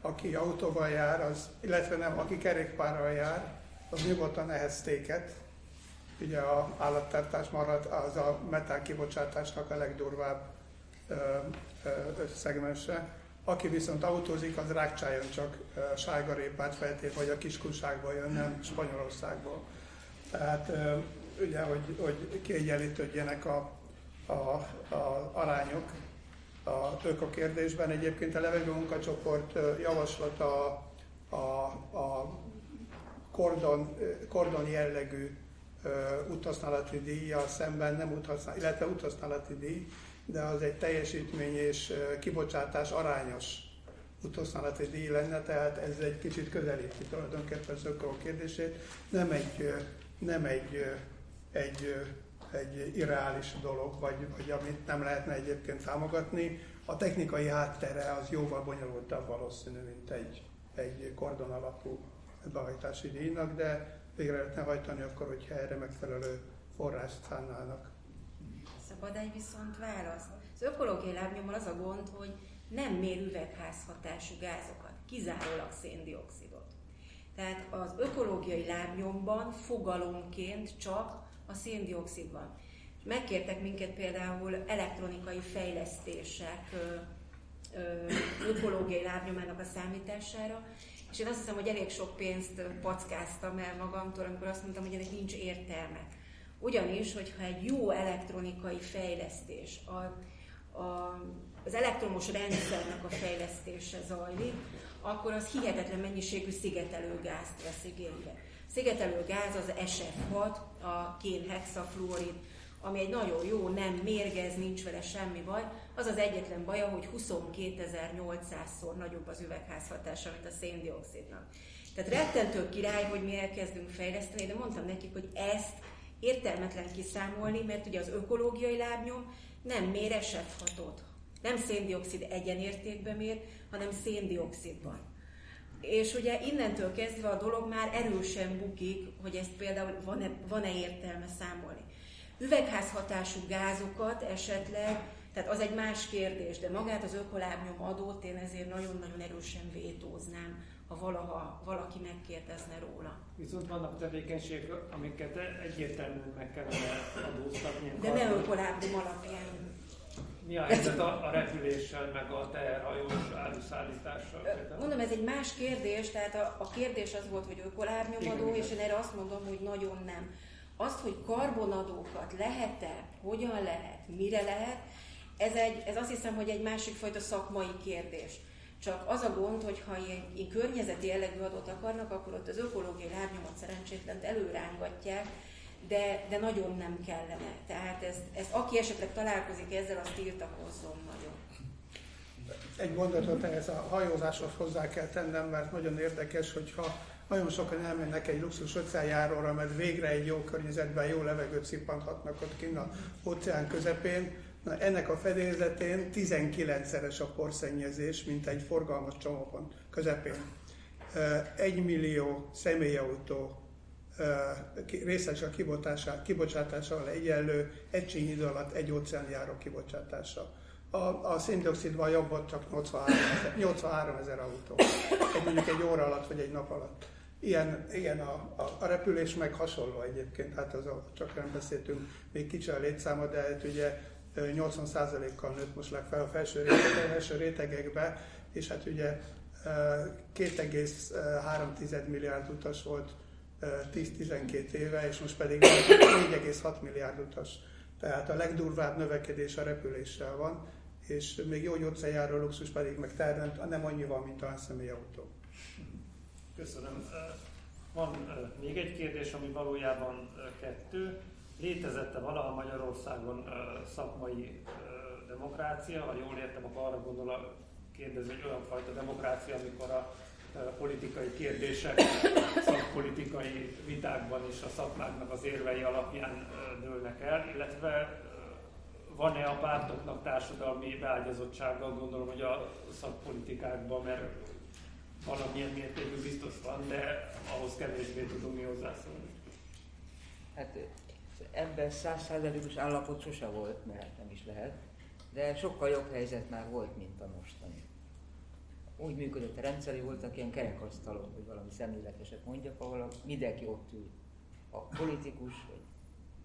aki autóval jár, az, illetve nem, aki kerékpárral jár, az nyugodtan ehhez téket, ugye a állattartás marad, az a metán kibocsátásnak a legdurvább ö, szegmense. Aki viszont autózik, az rákcsáljon csak sárgarépát feltét, vagy a kiskunságból jön, nem Spanyolországból. Tehát ö, ugye, hogy, hogy kiegyenlítődjenek a, a, a arányok a kérdésben. Egyébként a levegő munkacsoport javaslata a, a, a kordon, kordon jellegű úthasználati díjjal szemben nem úthasznál, illetve úthasználati díj, de az egy teljesítmény és kibocsátás arányos úthasználati díj lenne, tehát ez egy kicsit közelíti tulajdonképpen a kérdését. Nem egy, nem egy, egy, egy irreális dolog, vagy, vagy amit nem lehetne egyébként támogatni. A technikai háttere az jóval bonyolultabb valószínű, mint egy, egy kordon alapú behajtási díjnak, de végre lehetne hajtani akkor, hogyha erre megfelelő forrást szánnának. Szabad egy viszont válasz. Az ökológiai lábnyommal az a gond, hogy nem mér üvegházhatású gázokat, kizárólag széndiokszidot. Tehát az ökológiai lábnyomban fogalomként csak a széndiokszid van. És megkértek minket például elektronikai fejlesztések ökológiai lábnyomának a számítására, és én azt hiszem, hogy elég sok pénzt packáztam el magamtól, amikor azt mondtam, hogy ennek nincs értelme. Ugyanis, hogyha egy jó elektronikai fejlesztés, a, a, az elektromos rendszernek a fejlesztése zajlik, akkor az hihetetlen mennyiségű szigetelőgázt vesz igénybe. Szigetelőgáz az SF6, a kénhexafluorid, ami egy nagyon jó, nem mérgez, nincs vele semmi baj. Az az egyetlen baja, hogy 22.800-szor nagyobb az üvegházhatása, mint a széndiokszidnak. Tehát rettentő király, hogy mi elkezdünk fejleszteni, de mondtam nekik, hogy ezt értelmetlen kiszámolni, mert ugye az ökológiai lábnyom nem mér SF6-ot. Nem széndiokszid egyenértékben mér, hanem széndiokszidban. És ugye innentől kezdve a dolog már erősen bukik, hogy ezt például van-e, van-e értelme számolni. Üvegházhatású gázokat esetleg, tehát az egy más kérdés, de magát az ökolábnyom adót én ezért nagyon-nagyon erősen vétóznám, ha valaha valaki megkérdezne róla. Viszont vannak tevékenységek, amiket egyértelműen meg kellene adóztatni. De ne ökolábnyom alapján. Mi a helyzet a, a repüléssel, meg a teherhajós áruszállítással? Mondom, ez egy más kérdés, tehát a, a kérdés az volt, hogy ökolárnyomadó, és én erre azt mondom, hogy nagyon nem. Azt, hogy karbonadókat lehet-e, hogyan lehet, mire lehet, ez, egy, ez azt hiszem, hogy egy másik fajta szakmai kérdés. Csak az a gond, hogy ha ilyen, ilyen környezeti jellegű adót akarnak, akkor ott az ökológiai lábnyomot szerencsétlent előrángatják, de, de nagyon nem kellene. Tehát ez, ez, aki esetleg találkozik ezzel, az tiltakozzon nagyon. Egy mondatot ehhez a hajózáshoz hozzá kell tennem, mert nagyon érdekes, hogyha nagyon sokan elmennek egy luxus óceánjáróra, mert végre egy jó környezetben jó levegőt szippanthatnak ott kint a óceán közepén. Na, ennek a fedélzetén 19-szeres a porszennyezés, mint egy forgalmas csomópont közepén. Egy millió személyautó részes a kibocsátással egyenlő egy idő alatt egy óceánjáró kibocsátása. A, a széndiokszidban jobban csak 83 ezer, 83 ezer autó. Egy, mondjuk egy óra alatt vagy egy nap alatt. Ilyen, ilyen a, a, a repülés meg hasonló egyébként, hát az a, csak nem beszéltünk, még kicsi a létszáma, de hát ugye 80%-kal nőtt most legfelel a felső, rétegek, felső rétegekbe, és hát ugye 2,3 milliárd utas volt 10-12 éve, és most pedig 4,6 milliárd utas. Tehát a legdurvább növekedés a repüléssel van, és még jó gyógyszerjáró luxus pedig meg terem, nem annyi van, mint a személyautó. Köszönöm. Van még egy kérdés, ami valójában kettő. Létezette valaha Magyarországon szakmai demokrácia? Ha jól értem, akkor arra gondol a kérdező, hogy olyan fajta demokrácia, amikor a politikai kérdések szakpolitikai vitákban is a szakmáknak az érvei alapján dőlnek el, illetve van-e a pártoknak társadalmi beágyazottsága, gondolom, hogy a szakpolitikákban, mert valamilyen mértékű biztos van, de ahhoz kevésbé tudunk mi hozzászólni. Hát ebben százszázalékos állapot sose volt, mert nem is lehet, de sokkal jobb helyzet már volt, mint a mostani úgy működött a rendszer, hogy voltak ilyen kerekasztalok, hogy valami szemléleteset mondjak, ahol mindenki ott ül. A politikus, vagy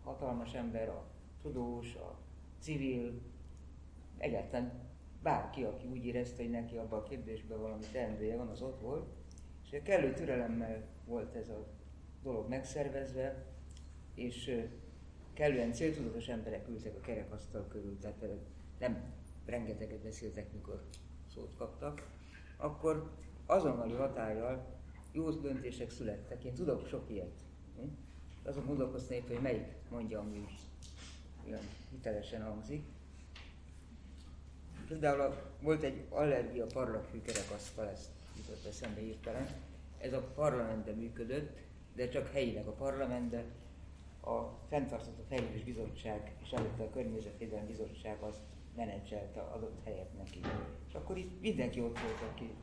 hatalmas ember, a tudós, a civil, egyáltalán bárki, aki úgy érezte, hogy neki abban a kérdésben valami teendője van, az ott volt. És kellő türelemmel volt ez a dolog megszervezve, és kellően céltudatos emberek ültek a kerekasztal körül, tehát nem rengeteget beszéltek, mikor szót kaptak akkor azonnali hatállyal jó döntések születtek. Én tudok sok ilyet. Hm? Azon gondolkoztam épp, hogy melyik mondja, ami olyan hitelesen hangzik. Például volt egy allergia parlaghű kerekasztal, ezt jutott eszembe hirtelen. Ez a parlamentben működött, de csak helyileg a parlamentben. A fenntartható fejlődés bizottság és előtte a környezetvédelmi bizottság azt menedzselte adott helyet neki. És akkor itt mindenki ott volt, aki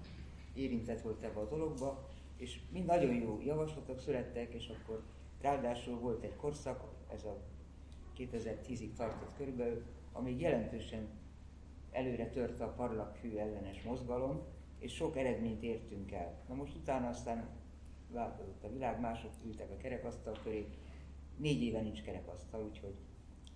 érintett volt ebbe a dologba, és mind nagyon jó javaslatok születtek, és akkor ráadásul volt egy korszak, ez a 2010-ig tartott körülbelül, amíg jelentősen előre törte a parlagfű ellenes mozgalom, és sok eredményt értünk el. Na most utána aztán változott a világ, mások ültek a kerekasztal köré, négy éve nincs kerekasztal, úgyhogy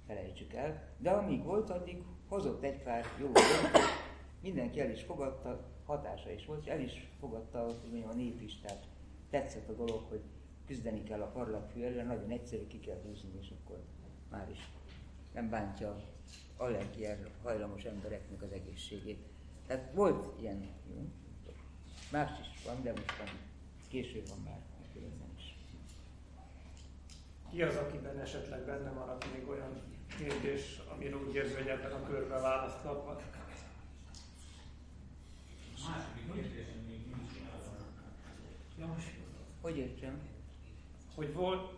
felejtsük el. De amíg volt, addig hozott egy pár jó döntést, mindenki el is fogadta, hatása is volt, és el is fogadta, hogy mondjam, a nép is, tehát tetszett a dolog, hogy küzdeni kell a parlagfű ellen, nagyon egyszerű, ki kell húzni, és akkor már is nem bántja allergiára hajlamos embereknek az egészségét. Tehát volt ilyen, jó? Más is van, de most van, később van már ezen is. Ki az, akiben esetleg benne maradt még olyan kérdés, amire úgy érzi, hogy ebben a körben választ kaphat? Hogy értsem? Hogy volt,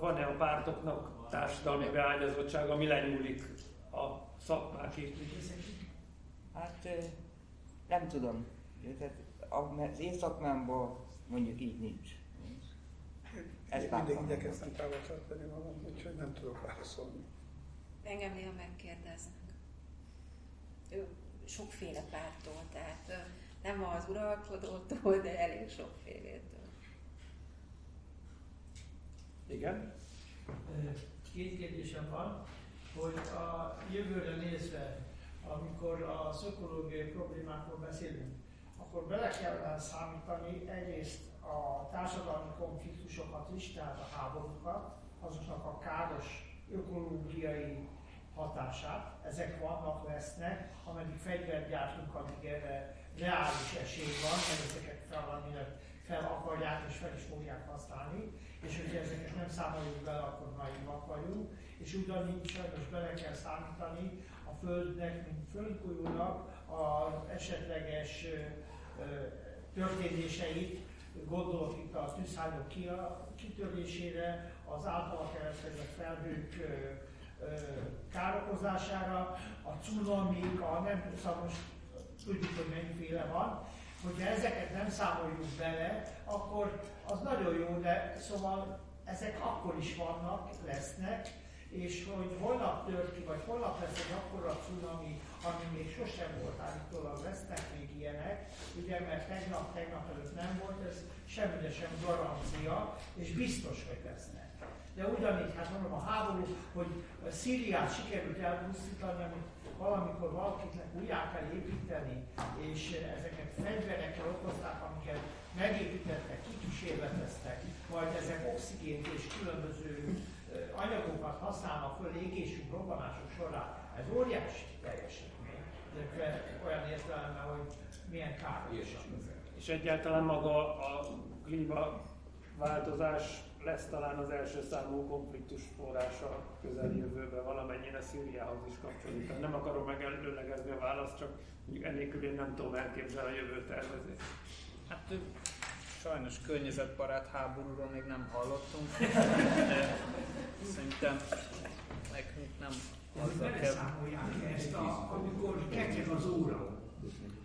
van-e a pártoknak társadalmi beágyazottság, ami lenyúlik a szakmák Hát nem tudom. Tehát az én szakmámban mondjuk így nincs. Ez Én mindig igyekeztem távol tartani magam, úgyhogy nem tudok válaszolni. Engem néha megkérdeznek. Ő sokféle pártól, tehát nem az uralkodótól, de elég sokfélétől. Igen? Két kérdésem van, hogy a jövőre nézve, amikor a szökológiai problémákról beszélünk, akkor bele kell számítani egyrészt a társadalmi konfliktusokat is, tehát a háborúkat, azoknak a káros ökológiai hatását. Ezek vannak, lesznek, ameddig fegyvert gyártunk, addig erre reális esély van, mert ezeket fel, fel akarják és fel is fogják használni, és hogyha ezeket nem számoljuk bele, akkor naivak vagyunk, és ugyanígy sajnos bele kell számítani a Földnek, mint földgolyónak az esetleges történéseit, gondolok itt a tűzhányok kitörésére, az általa kereskedett felhők károkozására, a cunamik, a nem szóval most tudjuk, hogy mennyiféle van, hogyha ezeket nem számoljuk bele, akkor az nagyon jó, de szóval ezek akkor is vannak, lesznek, és hogy holnap tört ki, vagy holnap lesz egy akkora cunami, ami még sosem volt állítólag, lesznek még ilyenek, ugye, mert tegnap, tegnap előtt nem volt, ez semmire sem garancia, és biztos, hogy lesznek. De ugyanígy, hát mondom, a háború, hogy a Szíriát sikerült elpusztítani, amit valamikor valakiknek újjá kell építeni, és ezeket fegyverekkel okozták, amiket megépítettek, kikísérleteztek, majd ezek oxigént és különböző anyagokat használnak föl égésünk, robbanások során. Ez óriási teljesítmény. Ezek olyan értelemben, hogy milyen károsak. És egyáltalán maga a klímaváltozás lesz talán az első számú konfliktus forrása közeljövőben valamennyire Szíriához is kapcsolódik. Nem akarom megelőlegezni a választ, csak ennélkül én nem tudom elképzelni a jövő tervezést. Hát sajnos környezetbarát háborúról még nem hallottunk, de szerintem nekünk nem azzal kell... ezt, a, amikor kekek az óra?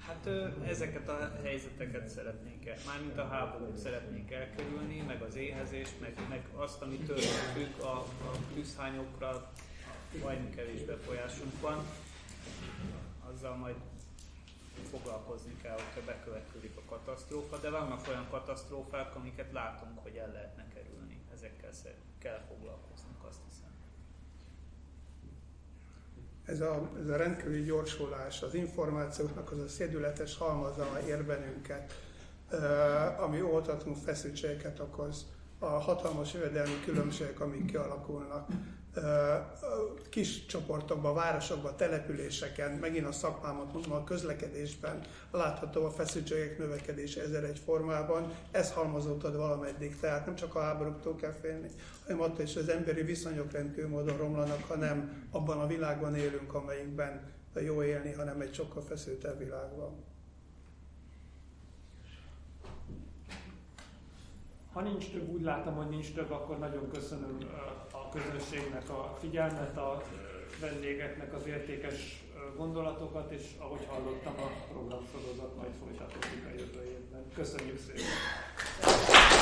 Hát ezeket a helyzeteket szeretnénk el, mármint a háborút szeretnénk elkerülni, meg az éhezést, meg, meg azt, ami tőlük a, a tűzhányokra majd kevés befolyásunk van, azzal majd foglalkozni kell, hogyha bekövetkezik a katasztrófa, de vannak olyan katasztrófák, amiket látunk, hogy el lehetne kerülni. Ezekkel kell foglalkoznunk, azt hiszem. Ez a, ez a rendkívüli gyorsulás, az információknak az a szédületes halmaza ér bennünket, ami oltatlanul feszültségeket okoz, a hatalmas jövedelmi különbségek, amik kialakulnak. Kis csoportokban, városokban, településeken, megint a szakmámat mondom, a közlekedésben látható a feszültségek növekedése ezer egy formában, ez halmozódott valameddig, tehát nem csak a háborúktól kell félni, hanem attól is az emberi viszonyok rendkívül módon romlanak, hanem abban a világban élünk, amelyikben jó élni, hanem egy sokkal feszültebb világban. Ha nincs több, úgy látom, hogy nincs több, akkor nagyon köszönöm a közönségnek a figyelmet, a vendégeknek az értékes gondolatokat, és ahogy hallottam, a programsorozat majd folytatódik a jövő évben. Köszönjük szépen!